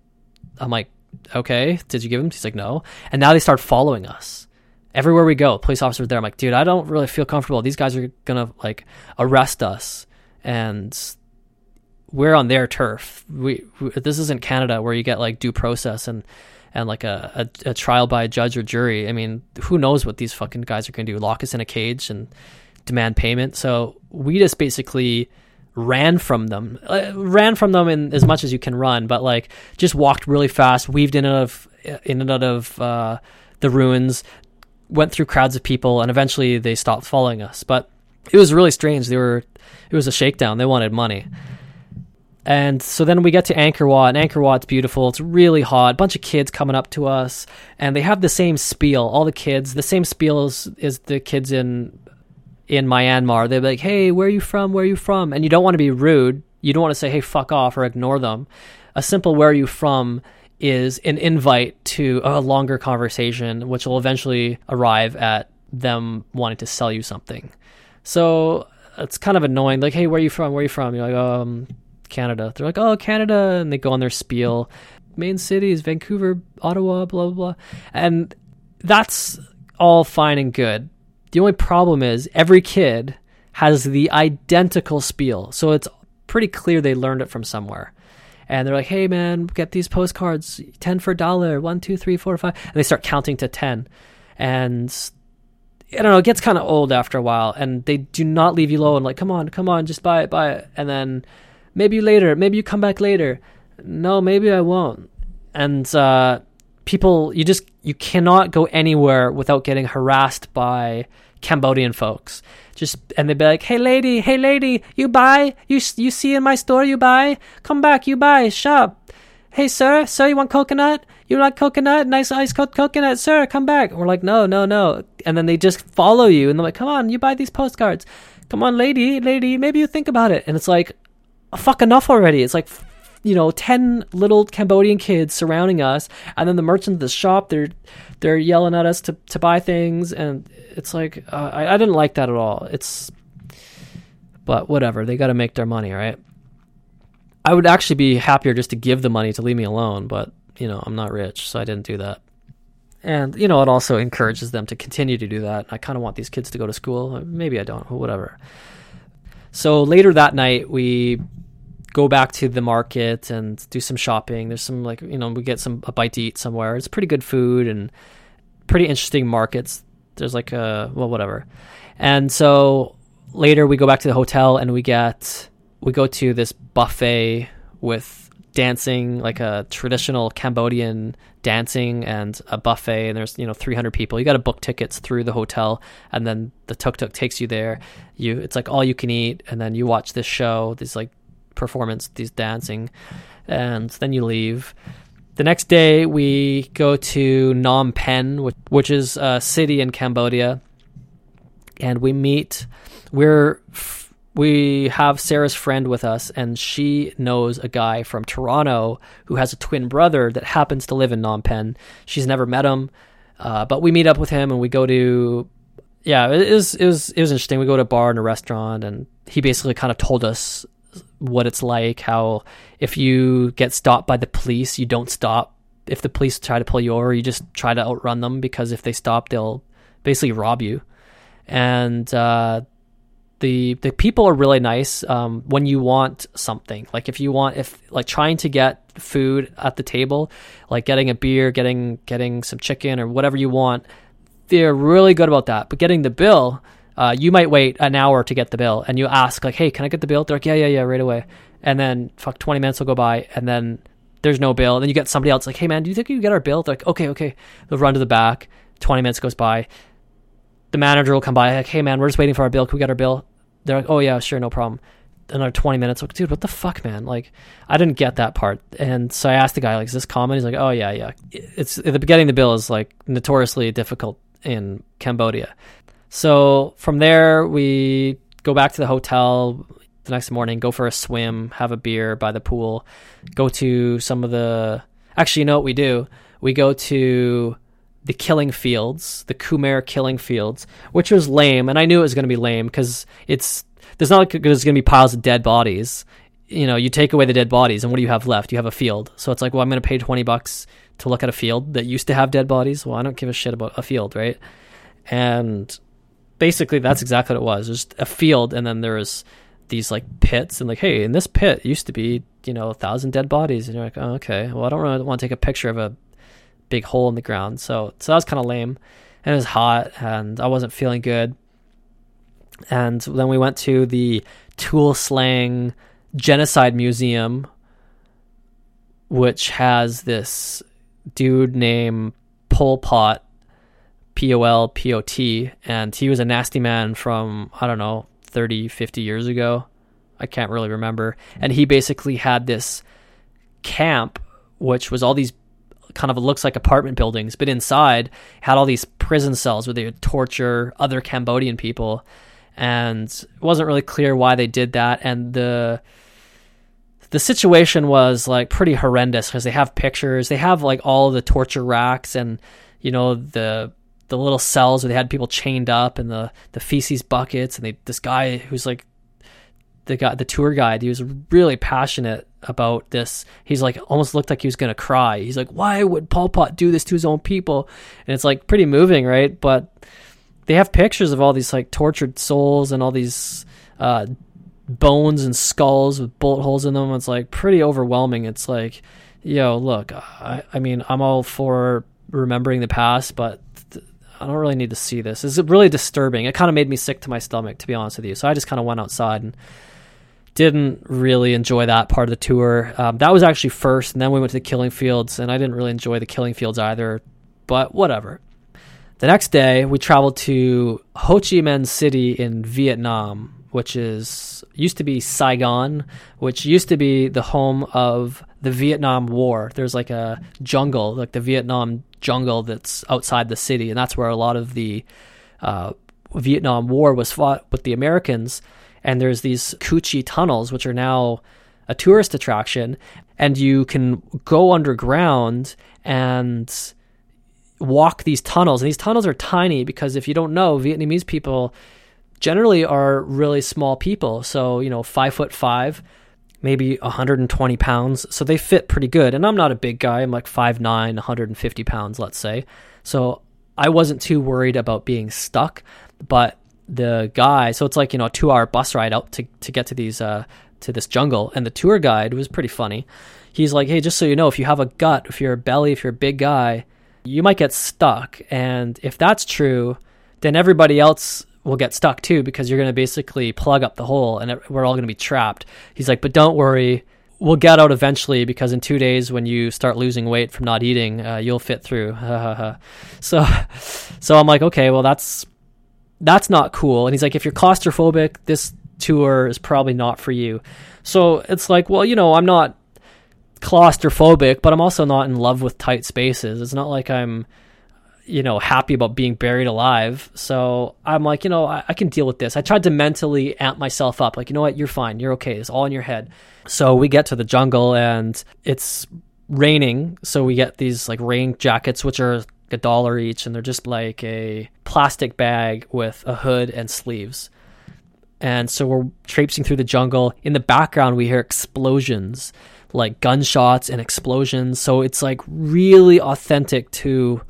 I'm like, okay, did you give them? She's like, no. And now they start following us. Everywhere we go, police officers there. I'm like, dude, I don't really feel comfortable. These guys are gonna like arrest us, and we're on their turf. We, we this isn't Canada where you get like due process and and like a, a, a trial by a judge or jury. I mean, who knows what these fucking guys are going to do? Lock us in a cage and demand payment. So we just basically ran from them, uh, ran from them in as much as you can run, but like just walked really fast, weaved in and out of in and out of uh, the ruins, went through crowds of people, and eventually they stopped following us. But it was really strange. They were it was a shakedown. They wanted money. And so then we get to Angkor Wat, and Angkor Wat's beautiful. It's really hot. A bunch of kids coming up to us, and they have the same spiel. All the kids, the same spiel as, as the kids in in Myanmar. They're like, "Hey, where are you from? Where are you from?" And you don't want to be rude. You don't want to say, "Hey, fuck off" or ignore them. A simple "Where are you from?" is an invite to a longer conversation, which will eventually arrive at them wanting to sell you something. So it's kind of annoying. Like, hey, where are you from? Where are you from? You're like, um, Canada. They're like, oh, Canada, and they go on their spiel. Main cities, Vancouver, Ottawa, blah blah blah, and that's all fine and good. The only problem is every kid has the identical spiel, so it's pretty clear they learned it from somewhere. And they're like, "Hey, man, get these postcards, ten for a dollar, one, two, three, four, five, and they start counting to ten, and I don't know, it gets kind of old after a while, and they do not leave you alone. Like, come on, come on, just buy it, buy it, and then maybe later, maybe you come back later. No, maybe I won't. And uh, people, you just you cannot go anywhere without getting harassed by Cambodian folks. Just and they'd be like, "Hey lady, hey lady, you buy? You you see in my store? You buy? Come back, you buy. Shop. Hey sir, sir, you want coconut? You like coconut? Nice ice cold coconut, sir. Come back." we're like, "No, no, no." And then they just follow you, and they're like, "Come on, you buy these postcards." Come on, lady, lady, maybe you think about it. And it's like, fuck enough already. It's like you know, ten little Cambodian kids surrounding us, and then the merchant of the shop they're they're yelling at us to to buy things, and it's like uh, I, I didn't like that at all. It's but whatever, they got to make their money, right? I would actually be happier just to give the money to leave me alone, but you know, I'm not rich, so I didn't do that. And you know, it also encourages them to continue to do that. I kind of want these kids to go to school. Maybe I don't, whatever. So later that night, we go back to the market and do some shopping. There's some like you know we get some a bite to eat somewhere. It's pretty good food and pretty interesting markets. There's like a well whatever, and so later we go back to the hotel and we get we go to this buffet with dancing like a traditional Cambodian dancing and a buffet and there's you know 300 people you got to book tickets through the hotel and then the tuk tuk takes you there you it's like all you can eat and then you watch this show this like performance, these dancing, and then you leave. The next day, we go to Phnom Penh, which which is a city in Cambodia, and we meet. We're we have Sarah's friend with us, and she knows a guy from Toronto who has a twin brother that happens to live in Phnom Penh. She's never met him, uh, but we meet up with him, and we go to. Yeah, it was it was it was interesting. We go to a bar and a restaurant, and he basically kind of told us what it's like, how if you get stopped by the police, you don't stop. If the police try to pull you over, you just try to outrun them because if they stop, they'll basically rob you. And uh, the the people are really nice um, when you want something. Like if you want if like trying to get food at the table, like getting a beer, getting getting some chicken or whatever you want, they're really good about that. But getting the bill, uh, you might wait an hour to get the bill and you ask like hey can i get the bill? They're like yeah yeah yeah right away. And then fuck 20 minutes will go by and then there's no bill. And then you get somebody else like hey man do you think you can get our bill? They're like okay okay. They'll run to the back. 20 minutes goes by. The manager will come by like hey man we're just waiting for our bill. Can we get our bill? They're like oh yeah sure no problem. Another 20 minutes like dude what the fuck man? Like i didn't get that part. And so i asked the guy like is this common? He's like oh yeah yeah. It's the getting the bill is like notoriously difficult in cambodia so from there, we go back to the hotel the next morning, go for a swim, have a beer by the pool, go to some of the. Actually, you know what we do? We go to the killing fields, the Khmer killing fields, which was lame, and I knew it was going to be lame because it's there's not like there's going to be piles of dead bodies. You know, you take away the dead bodies, and what do you have left? You have a field. So it's like, well, I'm going to pay twenty bucks to look at a field that used to have dead bodies. Well, I don't give a shit about a field, right? And basically that's exactly what it was. There's a field, and then there was these like pits, and like, hey, in this pit used to be you know a thousand dead bodies, and you're like, oh, okay, well, I don't really want to take a picture of a big hole in the ground, so so that was kind of lame, and it was hot, and I wasn't feeling good. And then we went to the Tuol Sleng Genocide Museum, which has this dude named Pol Pot P O L P O T, and he was a nasty man from I don't know 30, 50 years ago. I can't really remember. And he basically had this camp, which was all these kind of looks like apartment buildings, but inside had all these prison cells where they would torture other Cambodian people. And it wasn't really clear why they did that. And the the situation was like pretty horrendous because they have pictures, they have like all the torture racks and you know the the little cells where they had people chained up and the the feces buckets and they this guy who's like the guy the tour guide he was really passionate about this. He's like almost looked like he was gonna cry. He's like why would Pol Pot do this to his own people? And it's like pretty moving right? But they have pictures of all these like tortured souls and all these uh, bones and skulls with bullet holes in them. It's like pretty overwhelming. It's like yo look I, I mean i'm all for remembering the past but I don't really need to see this. It's really disturbing. It kind of made me sick to my stomach, to be honest with you. So I just kind of went outside and didn't really enjoy that part of the tour. Um, that was actually first, and then we went to the Killing Fields, and I didn't really enjoy the Killing Fields either. But whatever. The next day, we traveled to Ho Chi Minh City in Vietnam, which is used to be Saigon, which used to be the home of the Vietnam War. There's like a jungle, like the Vietnam jungle that's outside the city, and that's where a lot of the uh, Vietnam War was fought with the Americans. And there's these Cu Chi tunnels, which are now a tourist attraction, and you can go underground and walk these tunnels. And these tunnels are tiny because if you don't know, Vietnamese people generally are really small people. So, you know, five foot five, maybe 120 pounds. So they fit pretty good. And I'm not a big guy. I'm like 5'9, 150 pounds, let's say. So I wasn't too worried about being stuck. But the guy, so it's like, you know, a two hour bus ride out to, to get to these, uh, to this jungle. And the tour guide was pretty funny. He's like, hey, just so you know, if you have a gut, if you're a belly, if you're a big guy, you might get stuck. And if that's true, then everybody else will get stuck too because you're going to basically plug up the hole and we're all going to be trapped. He's like, but don't worry, we'll get out eventually because in two days when you start losing weight from not eating, uh, you'll fit through. <laughs> so, so I'm like, okay, well that's that's not cool. And he's like, if you're claustrophobic, this tour is probably not for you. So it's like, well, you know, I'm not claustrophobic, but I'm also not in love with tight spaces. It's not like I'm you know, happy about being buried alive. So I'm like, you know, I, I, can deal with this. I tried to mentally amp myself up, like, you know what, you're fine, you're okay. It's all in your head. So we get to the jungle and it's raining. So we get these like rain jackets, which are a dollar each, and they're just like a plastic bag with a hood and sleeves. And so we're traipsing through the jungle. In the background, we hear explosions, like gunshots and explosions. So it's like really authentic to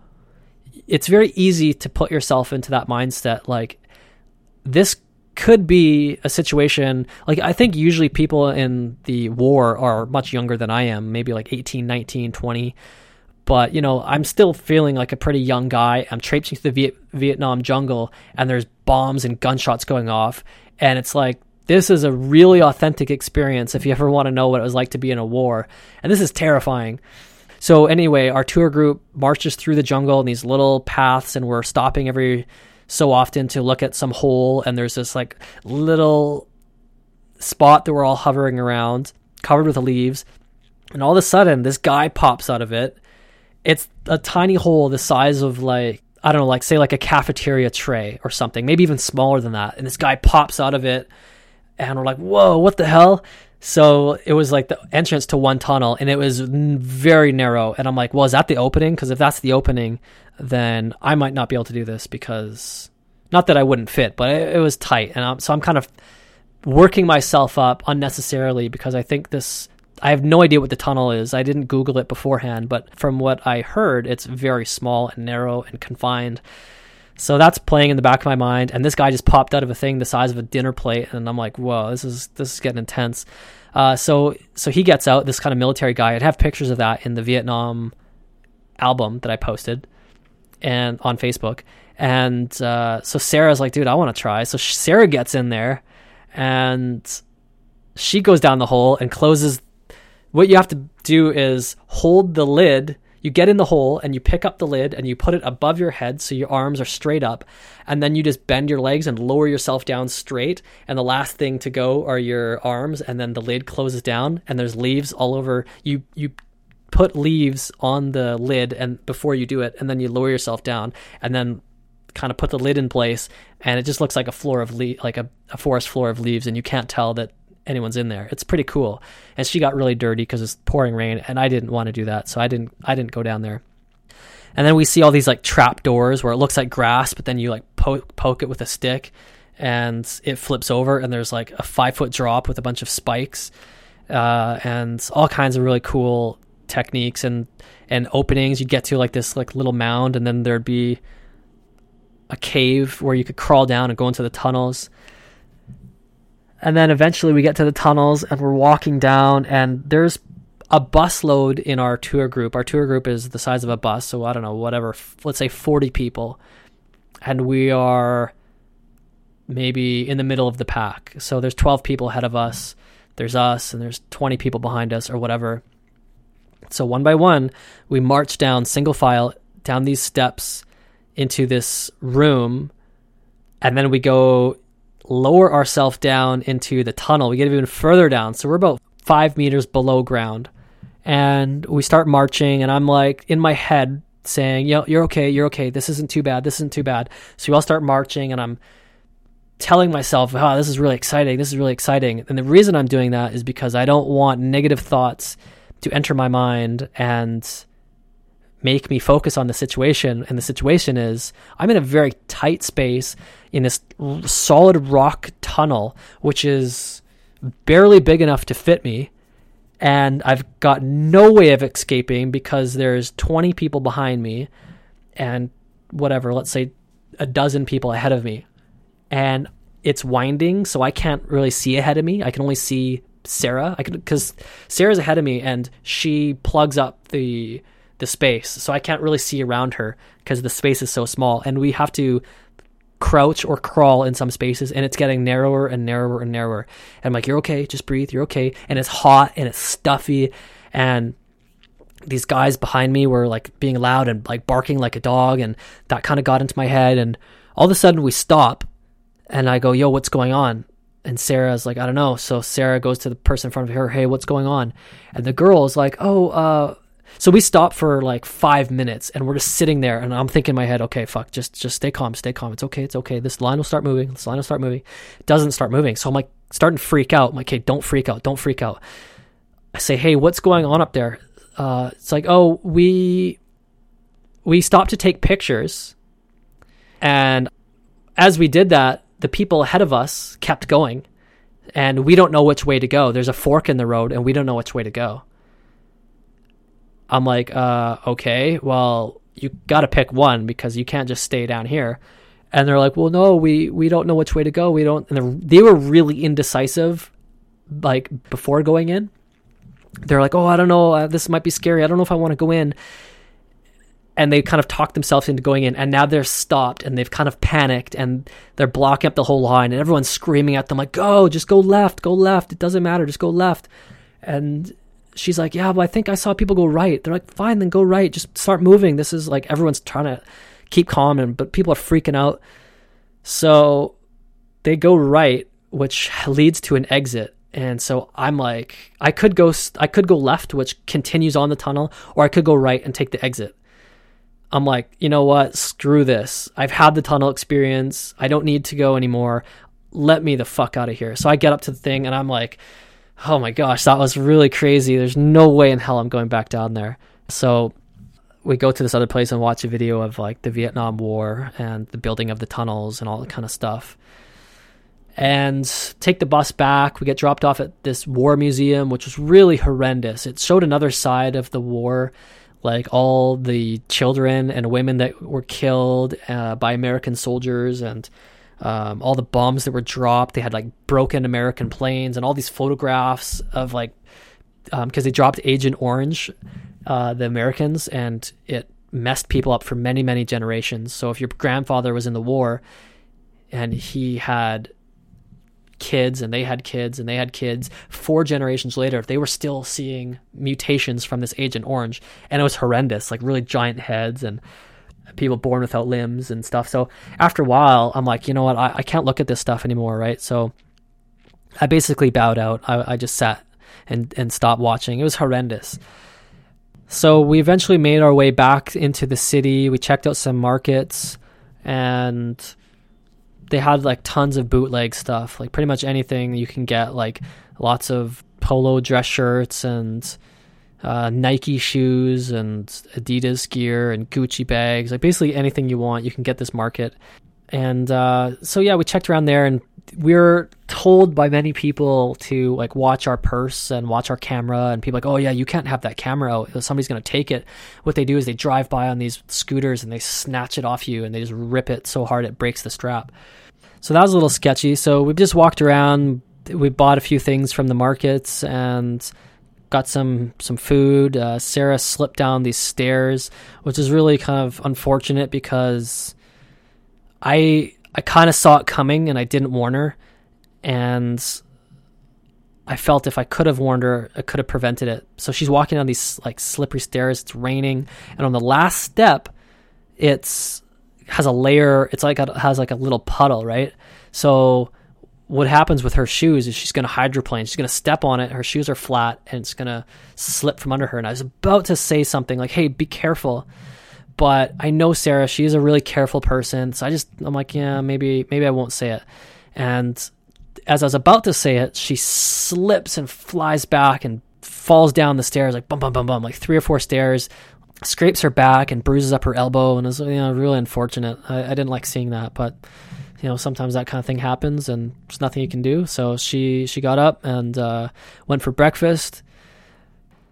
it's very easy to put yourself into that mindset like this could be a situation like i think usually people in the war are much younger than i am maybe like 18 19 20 but you know i'm still feeling like a pretty young guy. I'm traipsing through the Viet- vietnam jungle and there's bombs and gunshots going off. And it's like this is a really authentic experience if you ever want to know what it was like to be in a war. And this is terrifying so anyway, our tour group marches through the jungle in these little paths, and we're stopping every so often to look at some hole. And there's this like little spot that we're all hovering around, covered with leaves. And all of a sudden, this guy pops out of it. It's a tiny hole the size of like I don't know, like say like a cafeteria tray or something, maybe even smaller than that. And this guy pops out of it, and we're like, "Whoa, what the hell?" So it was like the entrance to one tunnel, and it was very narrow. And I'm like, well, is that the opening? Because if that's the opening, then I might not be able to do this because not that I wouldn't fit, but it, it was tight. And I'm, so I'm kind of working myself up unnecessarily because I think this. I have no idea what the tunnel is. I didn't Google it beforehand, but from what I heard, it's very small and narrow and confined. So that's playing in the back of my mind, and this guy just popped out of a thing the size of a dinner plate, and I'm like, whoa, this is this is getting intense. Uh, so so he gets out this kind of military guy. I'd have pictures of that in the Vietnam album that I posted and on Facebook. And uh, so Sarah's like, dude, I want to try. So Sarah gets in there, and she goes down the hole and closes. What you have to do is hold the lid you get in the hole and you pick up the lid and you put it above your head so your arms are straight up and then you just bend your legs and lower yourself down straight and the last thing to go are your arms and then the lid closes down and there's leaves all over. You you put leaves on the lid and before you do it and then you lower yourself down and then kind of put the lid in place and it just looks like a floor of le- like a, a forest floor of leaves and you can't tell that anyone's in there. It's pretty cool. And she got really dirty because it's pouring rain, and I didn't want to do that, so I didn't. I didn't go down there. And then we see all these like trap doors where it looks like grass, but then you like poke poke it with a stick, and it flips over, and there's like a five foot drop with a bunch of spikes, uh, and all kinds of really cool techniques and and openings. You'd get to like this like little mound, and then there'd be a cave where you could crawl down and go into the tunnels and then eventually we get to the tunnels and we're walking down, and there's a bus load in our tour group. Our tour group is the size of a bus, so I don't know, whatever, let's say 40 people. And we are maybe in the middle of the pack. So there's 12 people ahead of us, there's us, and there's 20 people behind us, or whatever. So one by one, we march down single file down these steps into this room, and then we go lower ourselves down into the tunnel. We get even further down. So we're about five meters below ground. And we start marching, and I'm like in my head saying, Yo, you're okay, you're okay. This isn't too bad. This isn't too bad. So we all start marching, and I'm telling myself, oh, this is really exciting. This is really exciting. And the reason I'm doing that is because I don't want negative thoughts to enter my mind and make me focus on the situation. And the situation is I'm in a very tight space in this solid rock tunnel, which is barely big enough to fit me. And I've got no way of escaping because there's 20 people behind me and whatever, let's say a dozen people ahead of me. And it's winding, so I can't really see ahead of me. I can only see Sarah. I can because Sarah's ahead of me and she plugs up the the space, so I can't really see around her because the space is so small, and we have to crouch or crawl in some spaces, and it's getting narrower and narrower and narrower. And I'm like, "You're okay, just breathe. You're okay." And it's hot and it's stuffy, and these guys behind me were like being loud and like barking like a dog, and that kind of got into my head. And all of a sudden, we stop, and I go, "Yo, what's going on?" And Sarah's like, I don't know. So Sarah goes to the person in front of her, hey, what's going on? And the girl is like, oh, uh, so we stop for like five minutes and we're just sitting there and I'm thinking in my head, okay, fuck, just just stay calm, stay calm. It's okay, it's okay. This line will start moving. This line will start moving. It doesn't start moving. So I'm like starting to freak out. I'm like, okay, don't freak out, don't freak out. I say, hey, what's going on up there? Uh, it's like, oh, we we stopped to take pictures, and as we did that, the people ahead of us kept going, and we don't know which way to go. There's a fork in the road, and we don't know which way to go. I'm like, uh, okay, well, you got to pick one because you can't just stay down here. And they're like, well, no, we we don't know which way to go. We don't. And they were really indecisive, like before going in. They're like, oh, I don't know, uh, this might be scary. I don't know if I want to go in. And they kind of talked themselves into going in, and now they're stopped, and they've kind of panicked, and they're blocking up the whole line, and everyone's screaming at them like, "Go, just go left, go left. It doesn't matter, just go left." And she's like, yeah, but I think I saw people go right. They're like, fine, then go right. Just start moving. This is like everyone's trying to keep calm, and but people are freaking out. So they go right, which leads to an exit. And so I'm like, I could go, I could go left, which continues on the tunnel, or I could go right and take the exit. I'm like, you know what? Screw this. I've had the tunnel experience. I don't need to go anymore. Let me the fuck out of here. So I get up to the thing and I'm like, oh my gosh, that was really crazy. There's no way in hell I'm going back down there. So we go to this other place and watch a video of like the Vietnam War and the building of the tunnels and all that kind of stuff. And take the bus back. We get dropped off at this war museum, which was really horrendous. It showed another side of the war, like all the children and women that were killed uh, by American soldiers and um, all the bombs that were dropped. They had like broken American planes and all these photographs of like because um, they dropped Agent Orange, uh, the Americans, and it messed people up for many many generations. So if your grandfather was in the war and he had kids and they had kids and they had kids four generations later they were still seeing mutations from this agent orange and it was horrendous like really giant heads and people born without limbs and stuff. So after a while i'm like you know what? I, I can't look at this stuff anymore right? So i basically bowed out. I, I just sat and, and stopped watching. It was horrendous. So we eventually made our way back into the city. We checked out some markets and they had like tons of bootleg stuff, like pretty much anything you can get, like lots of polo dress shirts and uh, Nike shoes and Adidas gear and Gucci bags, like basically anything you want, you can get this market. And uh, so yeah, we checked around there, and we are told by many people to like watch our purse and watch our camera, and people like, oh yeah, you can't have that camera out. Somebody's gonna take it. What they do is they drive by on these scooters and they snatch it off you, and they just rip it so hard it breaks the strap. So that was a little sketchy. So we just walked around. We bought a few things from the markets and got some some food. Uh, Sarah slipped down these stairs, which is really kind of unfortunate because I I kind of saw it coming and I didn't warn her, and I felt if I could have warned her, I could have prevented it. So she's walking down these like slippery stairs. It's raining, and on the last step, it's has a layer. It's like a, has like a little puddle, right? So what happens with her shoes is she's going to hydroplane. She's going to step on it. Her shoes are flat and it's going to slip from under her. And I was about to say something like, "Hey, be careful." But I know Sarah. She's a really careful person. So I just I'm like, yeah, maybe maybe I won't say it. And as I was about to say it, she slips and flies back and falls down the stairs like bum bum bum bum like three or four stairs scrapes her back and bruises up her elbow and is you know really unfortunate. I, I didn't like seeing that, but you know sometimes that kind of thing happens and there's nothing you can do. So she she got up and uh, went for breakfast.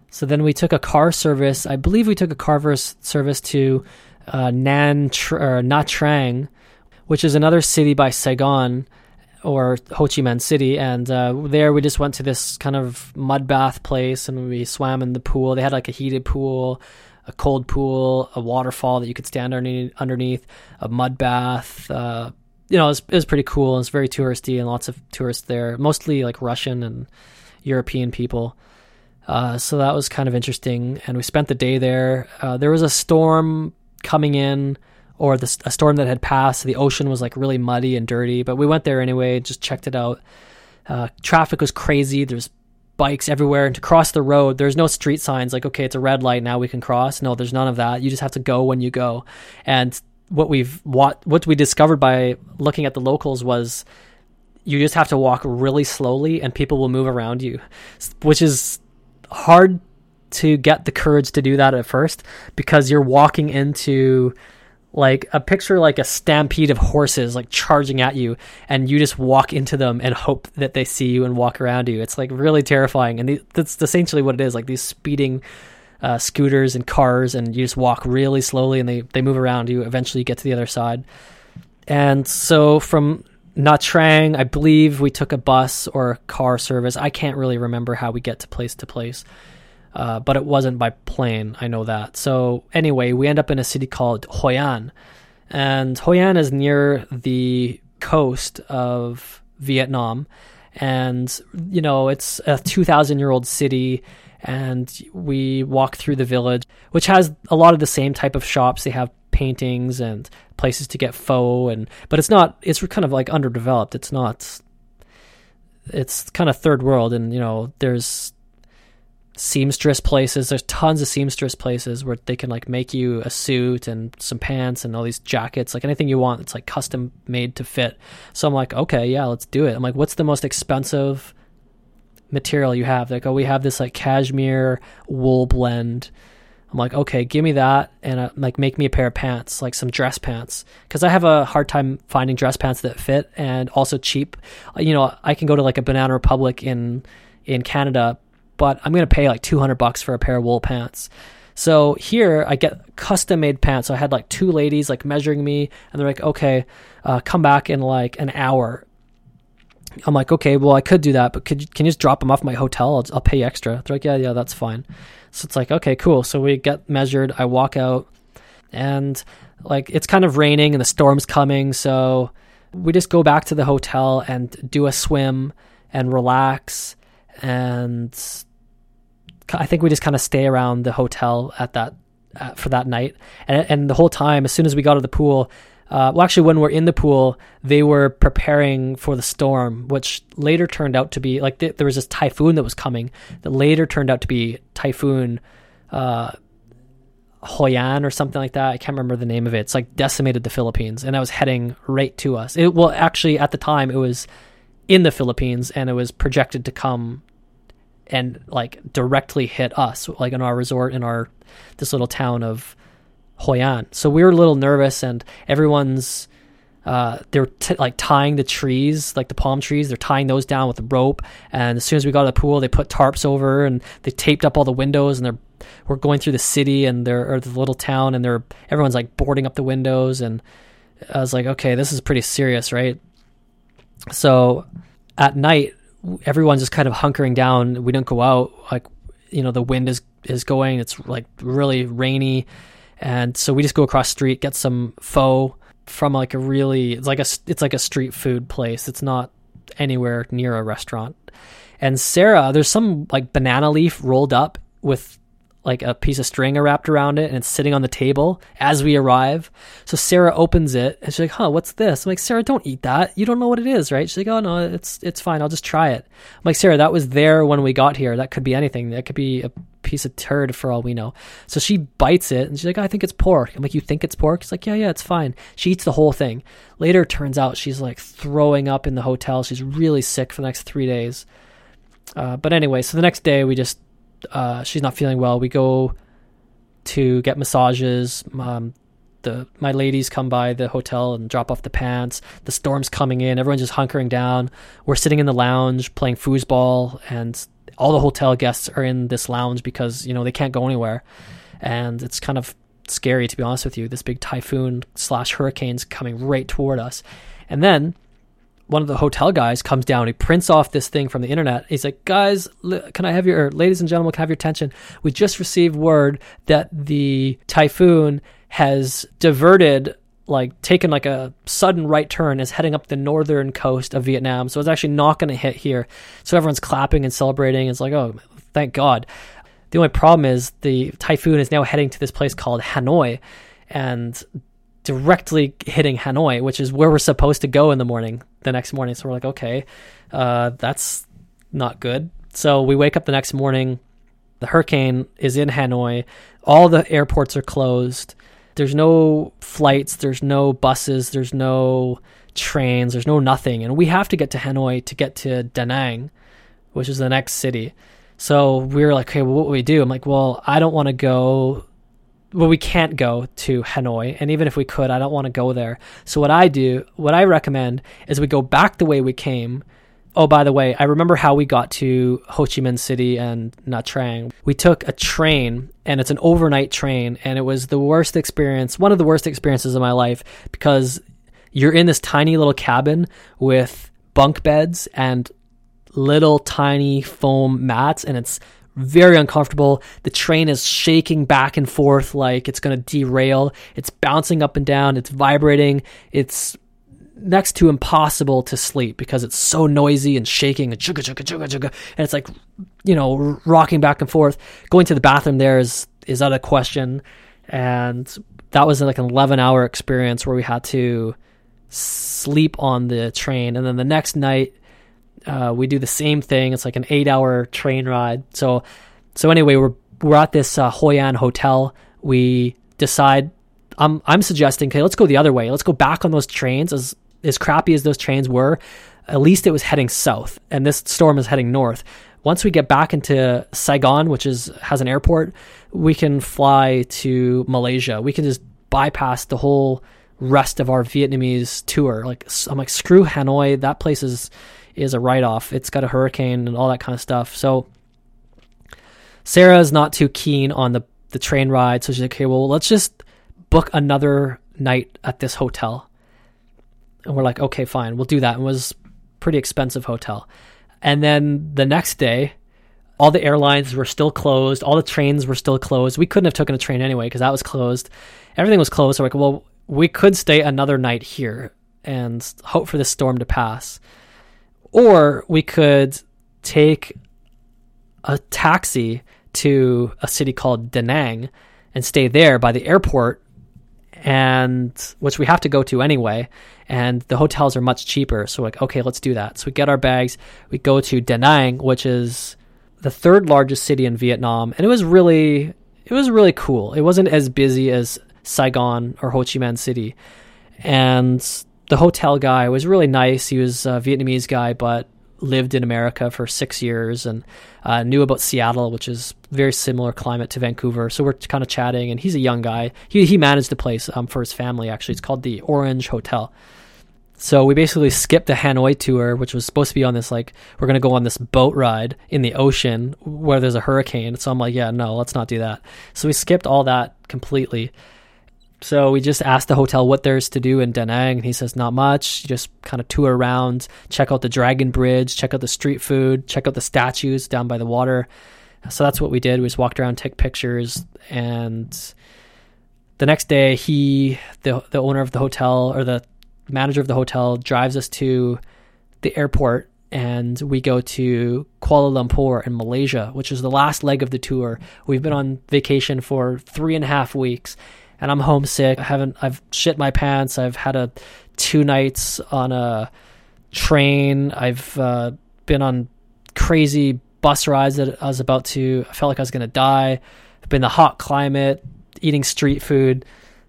So then we took a car service. I believe we took a car service to uh, Nan Tr- or Nha Trang, which is another city by Saigon or Ho Chi Minh City, and uh, there we just went to this kind of mud bath place, and we swam in the pool. They had like a heated pool, a cold pool, a waterfall that you could stand underneath, underneath a mud bath. Uh, you know, it was, it pretty cool. It's very touristy and lots of tourists there, mostly like Russian and European people. Uh, so that was kind of interesting. And we spent the day there. Uh, there was a storm coming in, or the, a storm that had passed. The ocean was like really muddy and dirty, but we went there anyway, just checked it out. Uh, traffic was crazy. There's bikes everywhere and to cross the road there's no street signs like okay it's a red light now we can cross no there's none of that you just have to go when you go and what we've what what we discovered by looking at the locals was you just have to walk really slowly and people will move around you. Which is hard to get the courage to do that at first because you're walking into like a picture like a stampede of horses like charging at you and you just walk into them and hope that they see you and walk around you. It's like really terrifying and that's essentially what it is like these speeding uh, scooters and cars and you just walk really slowly and they, they move around you eventually you get to the other side and so from Nha Trang, I believe we took a bus or a car service. I can't really remember how we get to place to place. Uh, but it wasn't by plane. I know that. So anyway, we end up in a city called Hoi An, and Hoi An is near the coast of Vietnam, and you know it's a two thousand year old city. And we walk through the village, which has a lot of the same type of shops. They have paintings and places to get pho and but it's not. It's kind of like underdeveloped. It's not. It's kind of third world, and you know there's seamstress places. There's tons of seamstress places where they can like make you a suit and some pants and all these jackets, like anything you want. It's like custom made to fit. So I'm like, okay, yeah, let's do it. I'm like, what's the most expensive material you have? Like, oh, we have this like cashmere wool blend. I'm like, okay, give me that and uh, like make me a pair of pants, like some dress pants, because I have a hard time finding dress pants that fit and also cheap. You know, I can go to like a Banana Republic in in Canada, but I'm to pay like 200 bucks for a pair of wool pants. So here I get custom made pants. So I had like two ladies like measuring me and they're like, okay, uh, come back in like an hour. I'm like, okay, well I could do that, but could you, can you just drop them off my hotel? I'll, I'll pay extra. They're like, yeah, yeah, that's fine. So it's like, okay, cool. So we get measured. I walk out and like it's kind of raining and the storm's coming. So we just go back to the hotel and do a swim and relax and I think we just kind of stay around the hotel at that for that night. And, and the whole time, as soon as we got to the pool, uh, well, actually, when we're in the pool, they were preparing for the storm, which later turned out to be like th- there was this typhoon that was coming that later turned out to be Typhoon uh, Haiyan or something like that. I can't remember the name of it. It's like decimated the Philippines, and it was heading right to us. It well, actually, at the time, it was in the Philippines, and it was projected to come and like directly hit us, like in our resort in our this little town of Hoi An. So we were a little nervous, and everyone's uh, they're t- like tying the trees, like the palm trees. They're tying those down with a rope. And as soon as we got to the pool, they put tarps over and they taped up all the windows. And they're we're going through the city and they're or the little town, and they're everyone's like boarding up the windows. And I was like, okay, this is pretty serious, right? So at night, everyone's just kind of hunkering down. We don't go out. Like you know, the wind is is going. It's like really rainy and so we just go across street, get some pho from like a really it's like a it's like a street food place. It's not anywhere near a restaurant. And Sarah, there's some like banana leaf rolled up with like a piece of string wrapped around it and it's sitting on the table as we arrive. So Sarah opens it and she's like, "Huh, what's this?" I'm like, "Sarah, don't eat that. You don't know what it is, right?" She's like, "Oh no, it's it's fine. I'll just try it." I'm like, "Sarah, that was there when we got here. That could be anything. That could be a piece of turd for all we know." So she bites it and she's like, "I think it's pork." I'm like, "You think it's pork?" She's like, "Yeah, yeah, it's fine." She eats the whole thing. Later, turns out she's like throwing up in the hotel. She's really sick for the next three days. Uh, but anyway, so the next day we just uh, she's not feeling well. We go to get massages. Um, the my ladies come by the hotel and drop off the pants. The storm's coming in. Everyone's just hunkering down. We're sitting in the lounge playing foosball, and all the hotel guests are in this lounge because you know they can't go anywhere, and it's kind of scary to be honest with you. This big typhoon slash hurricane's coming right toward us, and then one of the hotel guys comes down. He prints off this thing from the internet. He's like, "Guys, can I have your, ladies and gentlemen, can I have your attention? We just received word that the typhoon has diverted." Like taken like a sudden right turn is heading up the northern coast of Vietnam, so it's actually not going to hit here. So everyone's clapping and celebrating. It's like, oh, thank God. The only problem is the typhoon is now heading to this place called Hanoi, and directly hitting Hanoi, which is where we're supposed to go in the morning, the next morning. So we're like, okay, uh, that's not good. So we wake up the next morning. The hurricane is in Hanoi. All the airports are closed. There's no flights. There's no buses. There's no trains. There's no nothing. And we have to get to Hanoi to get to Da Nang, which is the next city. So we were like, okay, well, what do we do? I'm like, well, I don't want to go well, we can't go to Hanoi, and even if we could, I don't want to go there. So what I do, what I recommend, is we go back the way we came. Oh, by the way, I remember how we got to Ho Chi Minh City and Nha Trang. We took a train, and it's an overnight train, and it was the worst experience, one of the worst experiences of my life, because you're in this tiny little cabin with bunk beds and little tiny foam mats, and it's very uncomfortable. The train is shaking back and forth like it's going to derail. It's bouncing up and down. It's vibrating. It's next to impossible to sleep because it's so noisy and shaking and and it's like you know rocking back and forth. Going to the bathroom there is is out of question, and that was like an eleven hour experience where we had to sleep on the train, and then the next night uh, we do the same thing. It's like an eight hour train ride. So, so anyway, we're we're at this uh, Hoi An hotel. We decide. I'm I'm suggesting, okay, let's go the other way. Let's go back on those trains. As as crappy as those trains were, at least it was heading south, and this storm is heading north. Once we get back into Saigon, which is has an airport, we can fly to Malaysia. We can just bypass the whole rest of our Vietnamese tour. Like I'm like, screw Hanoi. That place is is a write off. It's got a hurricane and all that kind of stuff. So Sarah is not too keen on the the train ride, so she's like, okay, well, let's just book another night at this hotel. And we're like, okay, fine, we'll do that. It was pretty expensive hotel. And then the next day, all the airlines were still closed. All the trains were still closed. We couldn't have taken a train anyway because that was closed. Everything was closed. So we're like, well, we could stay another night here and hope for the storm to pass. Or we could take a taxi to a city called Da Nang and stay there by the airport and which we have to go to anyway and the hotels are much cheaper. So like okay let's do that. So we get our bags we go to Da Nang which is the third largest city in Vietnam and it was really it was really cool. It wasn't as busy as Saigon or Ho Chi Minh City. And the hotel guy was really nice he was a Vietnamese guy but lived in America for six years and uh, knew about Seattle, which is very similar climate to Vancouver. So we're kind of chatting, and he's a young guy. He he managed the place um, for his family. Actually, it's called the Orange Hotel. So we basically skipped the Hanoi tour, which was supposed to be on this like we're gonna go on this boat ride in the ocean where there's a hurricane. So I'm like, yeah, no, let's not do that. So we skipped all that completely so we just asked the hotel what there's to do in Da Nang, and he says not much. You just kind of tour around, check out the Dragon Bridge, check out the street food, check out the statues down by the water. So that's what we did. We just walked around, took pictures, and the next day, he, the the owner of the hotel or the manager of the hotel, drives us to the airport, and we go to Kuala Lumpur in Malaysia, which is the last leg of the tour. We've been on vacation for three and a half weeks and I'm homesick. I haven't I've shit my pants. I've had a two nights on a train. I've uh, been on crazy bus rides that I was about to I felt like I was to die. I've been in the hot climate, eating street food.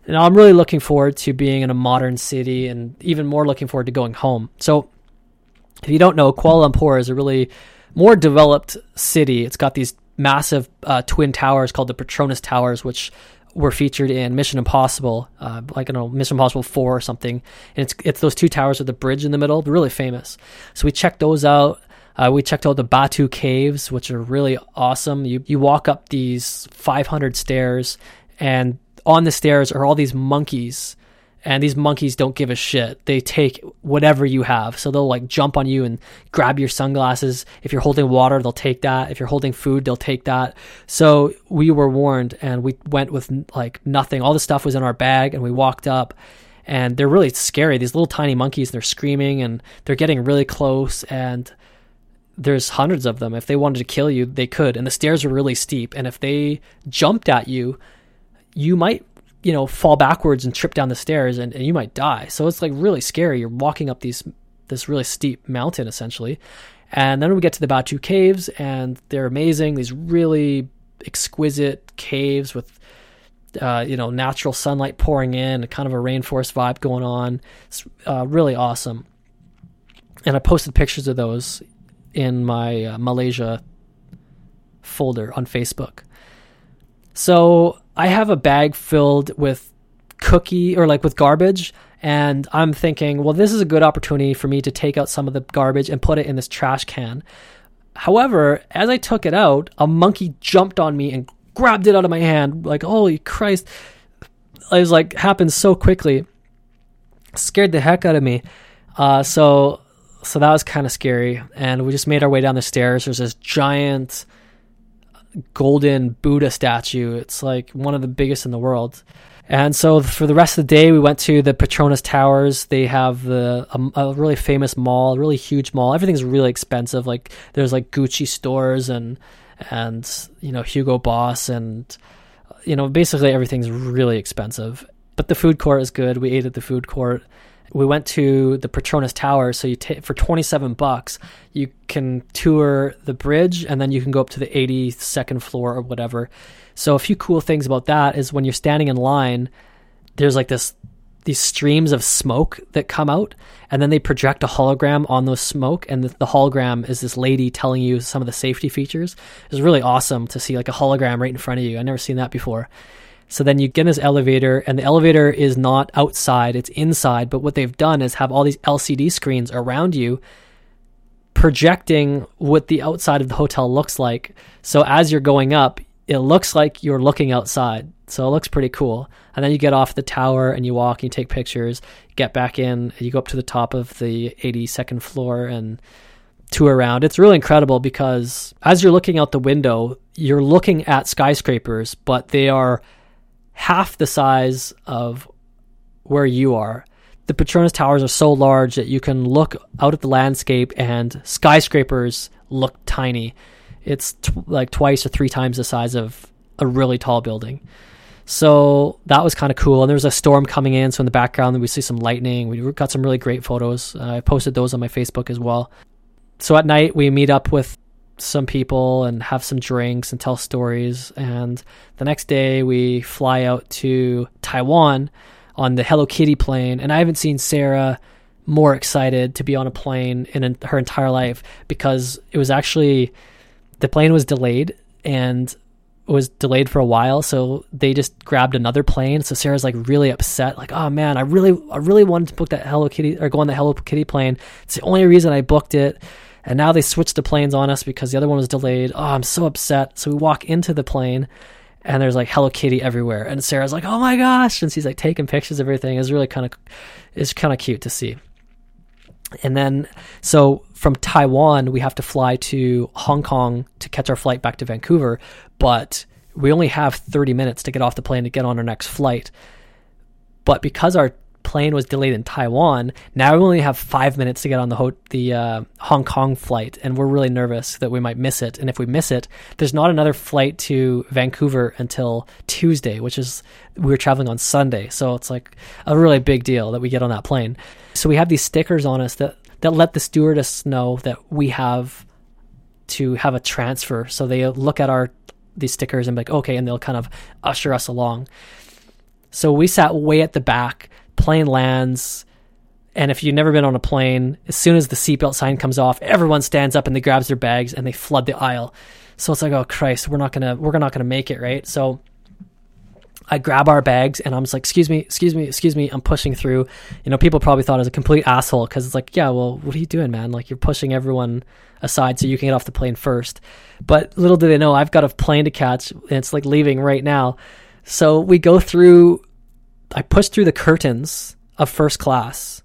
And I'm really looking forward to being in a modern city and even more looking forward to going home. So if you don't know, Kuala Lumpur is a really more developed city. It's got these massive uh, twin towers called the Petronas Towers, which were featured in Mission Impossible, uh, like I don't know Mission Impossible Four or something. And it's it's those two towers with the bridge in the middle, really famous. So we checked those out. Uh, we checked out the Batu Caves, which are really awesome. You you walk up these 500 stairs, and on the stairs are all these monkeys and these monkeys don't give a shit. They take whatever you have. So they'll like jump on you and grab your sunglasses. If you're holding water, they'll take that. If you're holding food, they'll take that. So we were warned and we went with like nothing. All the stuff was in our bag and we walked up and they're really scary. These little tiny monkeys, they're screaming and they're getting really close and there's hundreds of them. If they wanted to kill you, they could. And the stairs are really steep. And if they jumped at you, you might you know, fall backwards and trip down the stairs and, and you might die. So it's like really scary. You're walking up these this really steep mountain essentially. And then we get to the Batu Caves and they're amazing. These really exquisite caves with uh, you know, natural sunlight pouring in, kind of a rainforest vibe going on. It's uh, really awesome. And I posted pictures of those in my uh, Malaysia folder on Facebook. So I have a bag filled with cookie or like with garbage and I'm thinking, well, this is a good opportunity for me to take out some of the garbage and put it in this trash can. However, as I took it out, a monkey jumped on me and grabbed it out of my hand. Like, holy Christ. It was like, happened so quickly. Scared the heck out of me. Uh, so, so that was kind of scary. And we just made our way down the stairs. There's this giant golden Buddha statue. It's like one of the biggest in the world. And so for the rest of the day, we went to the Petronas Towers. They have the a, a, really famous mall, a really huge mall. Everything's really expensive. Like there's like Gucci stores and and you know Hugo Boss and you know basically everything's really expensive. But the food court is good. We ate at the food court we went to the Petronas Tower. So you take for 27 bucks, you can tour the bridge and then you can go up to the 82nd floor or whatever. So a few cool things about that is when you're standing in line, there's like this these streams of smoke that come out and then they project a hologram on those smoke and the, the, hologram is this lady telling you some of the safety features it's really awesome to see like a hologram right in front of you i've never seen that before so then you get in this elevator, and the elevator is not outside, it's inside. But what they've done is have all these LCD screens around you projecting what the outside of the hotel looks like. So as you're going up, it looks like you're looking outside. So it looks pretty cool. And then you get off the tower and you walk and you take pictures, get back in, you go up to the top of the 82nd floor and tour around. It's really incredible because as you're looking out the window, you're looking at skyscrapers, but they are half the size of where you are. the Petronas Towers are so large that you can look out at the landscape and skyscrapers look tiny. It's t- like twice or three times the size of a really tall building. So that was kind of cool. And there was a storm coming in. So in the background, we see some lightning. We got some really great photos. Uh, I posted those on my Facebook as well. So at night, we meet up with some people and have some drinks and tell stories. And the next day, we fly out to Taiwan on the Hello Kitty plane. And I haven't seen Sarah more excited to be on a plane in her entire life because it was actually the plane was delayed and was delayed for a while, so they just grabbed another plane. So Sarah's like really upset, like, "Oh man, I really, I really wanted to book that Hello Kitty or go on the Hello Kitty plane. It's the only reason I booked it." And now they switched the planes on us because the other one was delayed. Oh, I'm so upset. So we walk into the plane, and there's like Hello Kitty everywhere. And Sarah's like, "Oh my gosh!" And she's like taking pictures of everything. It's really kind of, it's kind of cute to see. And then, so from Taiwan, we have to fly to Hong Kong to catch our flight back to Vancouver, but we only have 30 minutes to get off the plane to get on our next flight. But because our plane was delayed in Taiwan, now we only have five minutes to get on the ho- the uh, Hong Kong flight, and we're really nervous that we might miss it. And if we miss it, there's not another flight to Vancouver until Tuesday, which is we are traveling on Sunday. So it's like a really big deal that we get on that plane. So we have these stickers on us that that let the stewardess know that we have to have a transfer. So they look at our these stickers and be like, okay, and they'll kind of usher us along. So we sat way at the back. Plane lands, and if you've never been on a plane, as soon as the seatbelt sign comes off, everyone stands up and they grabs their bags and they flood the aisle. So it's like, oh Christ, we're not gonna we're not gonna make it, right? So I grab our bags and I'm just like, excuse me, excuse me, excuse me. I'm pushing through. You know, people probably thought I was a complete asshole because it's like, yeah, well, what are you doing, man? Like, you're pushing everyone aside so you can get off the plane first. But little do they know, I've got a plane to catch and it's like leaving right now. So we go through, I push through the curtains of first class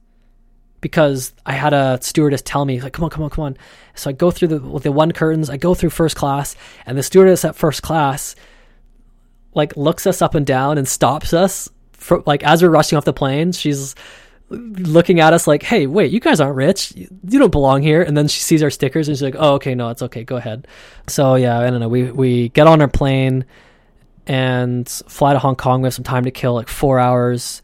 because I had a stewardess tell me, like, come on, come on, come on. So I go through the, the one curtains, I go through first class, and the stewardess at first class like looks us up and down and stops us for, like as we're rushing off the plane she's looking at us like hey wait you guys aren't rich. You don't belong here. And then she sees our stickers and she's like oh okay no it's okay. Go ahead. So yeah i don't know. We we get on our plane and fly to hong kong we have some time to kill like four hours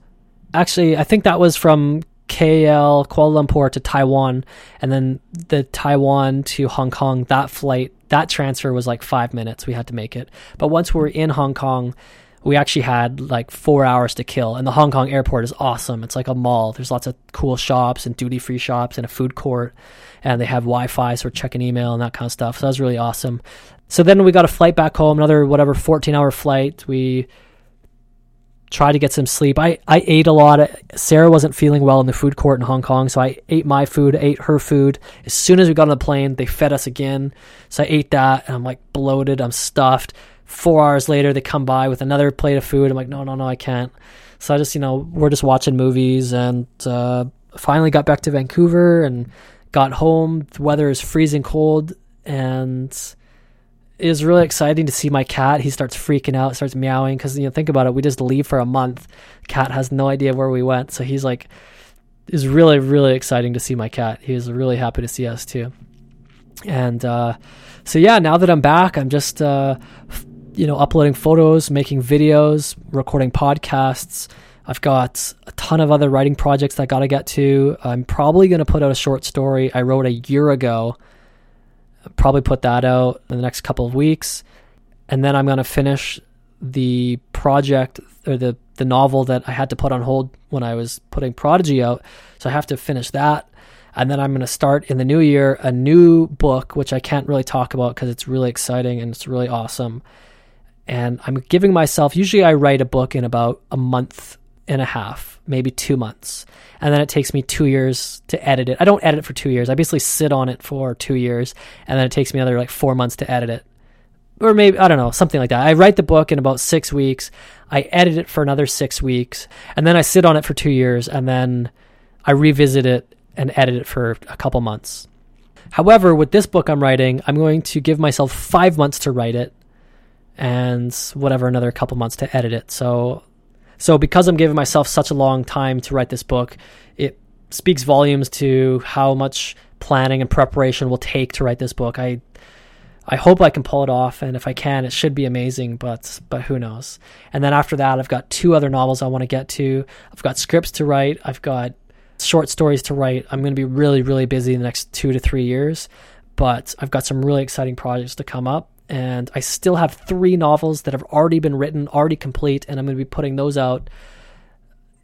actually i think that was from KL, Kuala Lumpur to Taiwan, and then the Taiwan to Hong Kong. That flight, that transfer was like five minutes. We had to make it. But once we were in Hong Kong, we actually had like four hours to kill. And the Hong Kong airport is awesome. It's like a mall. There's lots of cool shops and duty free shops and a food court. And they have Wi Fi, so we're checking email and that kind of stuff. So that was really awesome. So then we got a flight back home, another whatever 14 hour flight. We try to get some sleep. I, I ate a lot. Sarah wasn't feeling well in the food court in Hong Kong, so I ate my food, ate her food. As soon as we got on the plane, they fed us again. So I ate that, and I'm like bloated, I'm stuffed. Four hours later, they come by with another plate of food. I'm like, no, no, no, I can't. So I just, you know, we're just watching movies, and uh, finally got back to Vancouver and got home. The weather is freezing cold, and it was really exciting to see my cat. He starts freaking out, starts meowing because you know think about it. We just leave for a month. Cat has no idea where we went, so he's like, it's really really exciting to see my cat. He was really happy to see us too. And uh, so yeah, now that I'm back, I'm just uh, you know uploading photos, making videos, recording podcasts. I've got a ton of other writing projects that I got to get to. I'm probably going to put out a short story I wrote a year ago probably put that out in the next couple of weeks. And then I'm going to finish the project or the, the novel that I had to put on hold when I was putting Prodigy out. So I have to finish that. And then I'm going to start in the new year a new book, which I can't really talk about because it's really exciting and it's really awesome. And I'm giving myself, usually I write a book in about a month and a half, maybe two months and then it takes me two years to edit it. I don't edit it for two years. I basically sit on it for two years, and then it takes me another like four months to edit it, or maybe I don't know something like that. I write the book in about six weeks. I edit it for another six weeks, and then I sit on it for two years, and then I revisit it and edit it for a couple months. However, with this book I'm writing, I'm going to give myself five months to write it, and whatever another couple months to edit it. So So, because I'm giving myself such a long time to write this book, it speaks volumes to how much planning and preparation will take to write this book. I I hope I can pull it off, and if I can, it should be amazing. But but who knows? And then after that, I've got two other novels I want to get to. I've got scripts to write. I've got short stories to write. I'm going to be really really busy in the next two to three years. But I've got some really exciting projects to come up, and I still have three novels that have already been written, already complete, and I'm going to be putting those out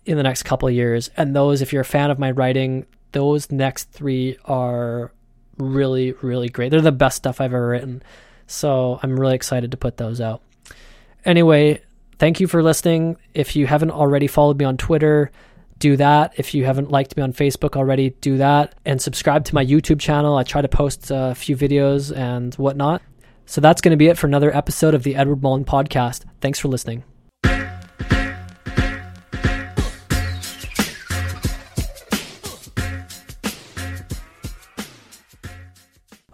in the next couple of years. And those, if you're a fan of my writing, those next three are really, really great. They're the best stuff I've ever written. So I'm really excited to put those out. Anyway, thank you for listening. If you haven't already followed me on Twitter, do that. If you haven't liked me on Facebook already, do that. And subscribe to my YouTube channel. I try to post uh, a few videos and whatnot. So that's going to be it for another episode of the Edward Mullen Podcast. Thanks for listening.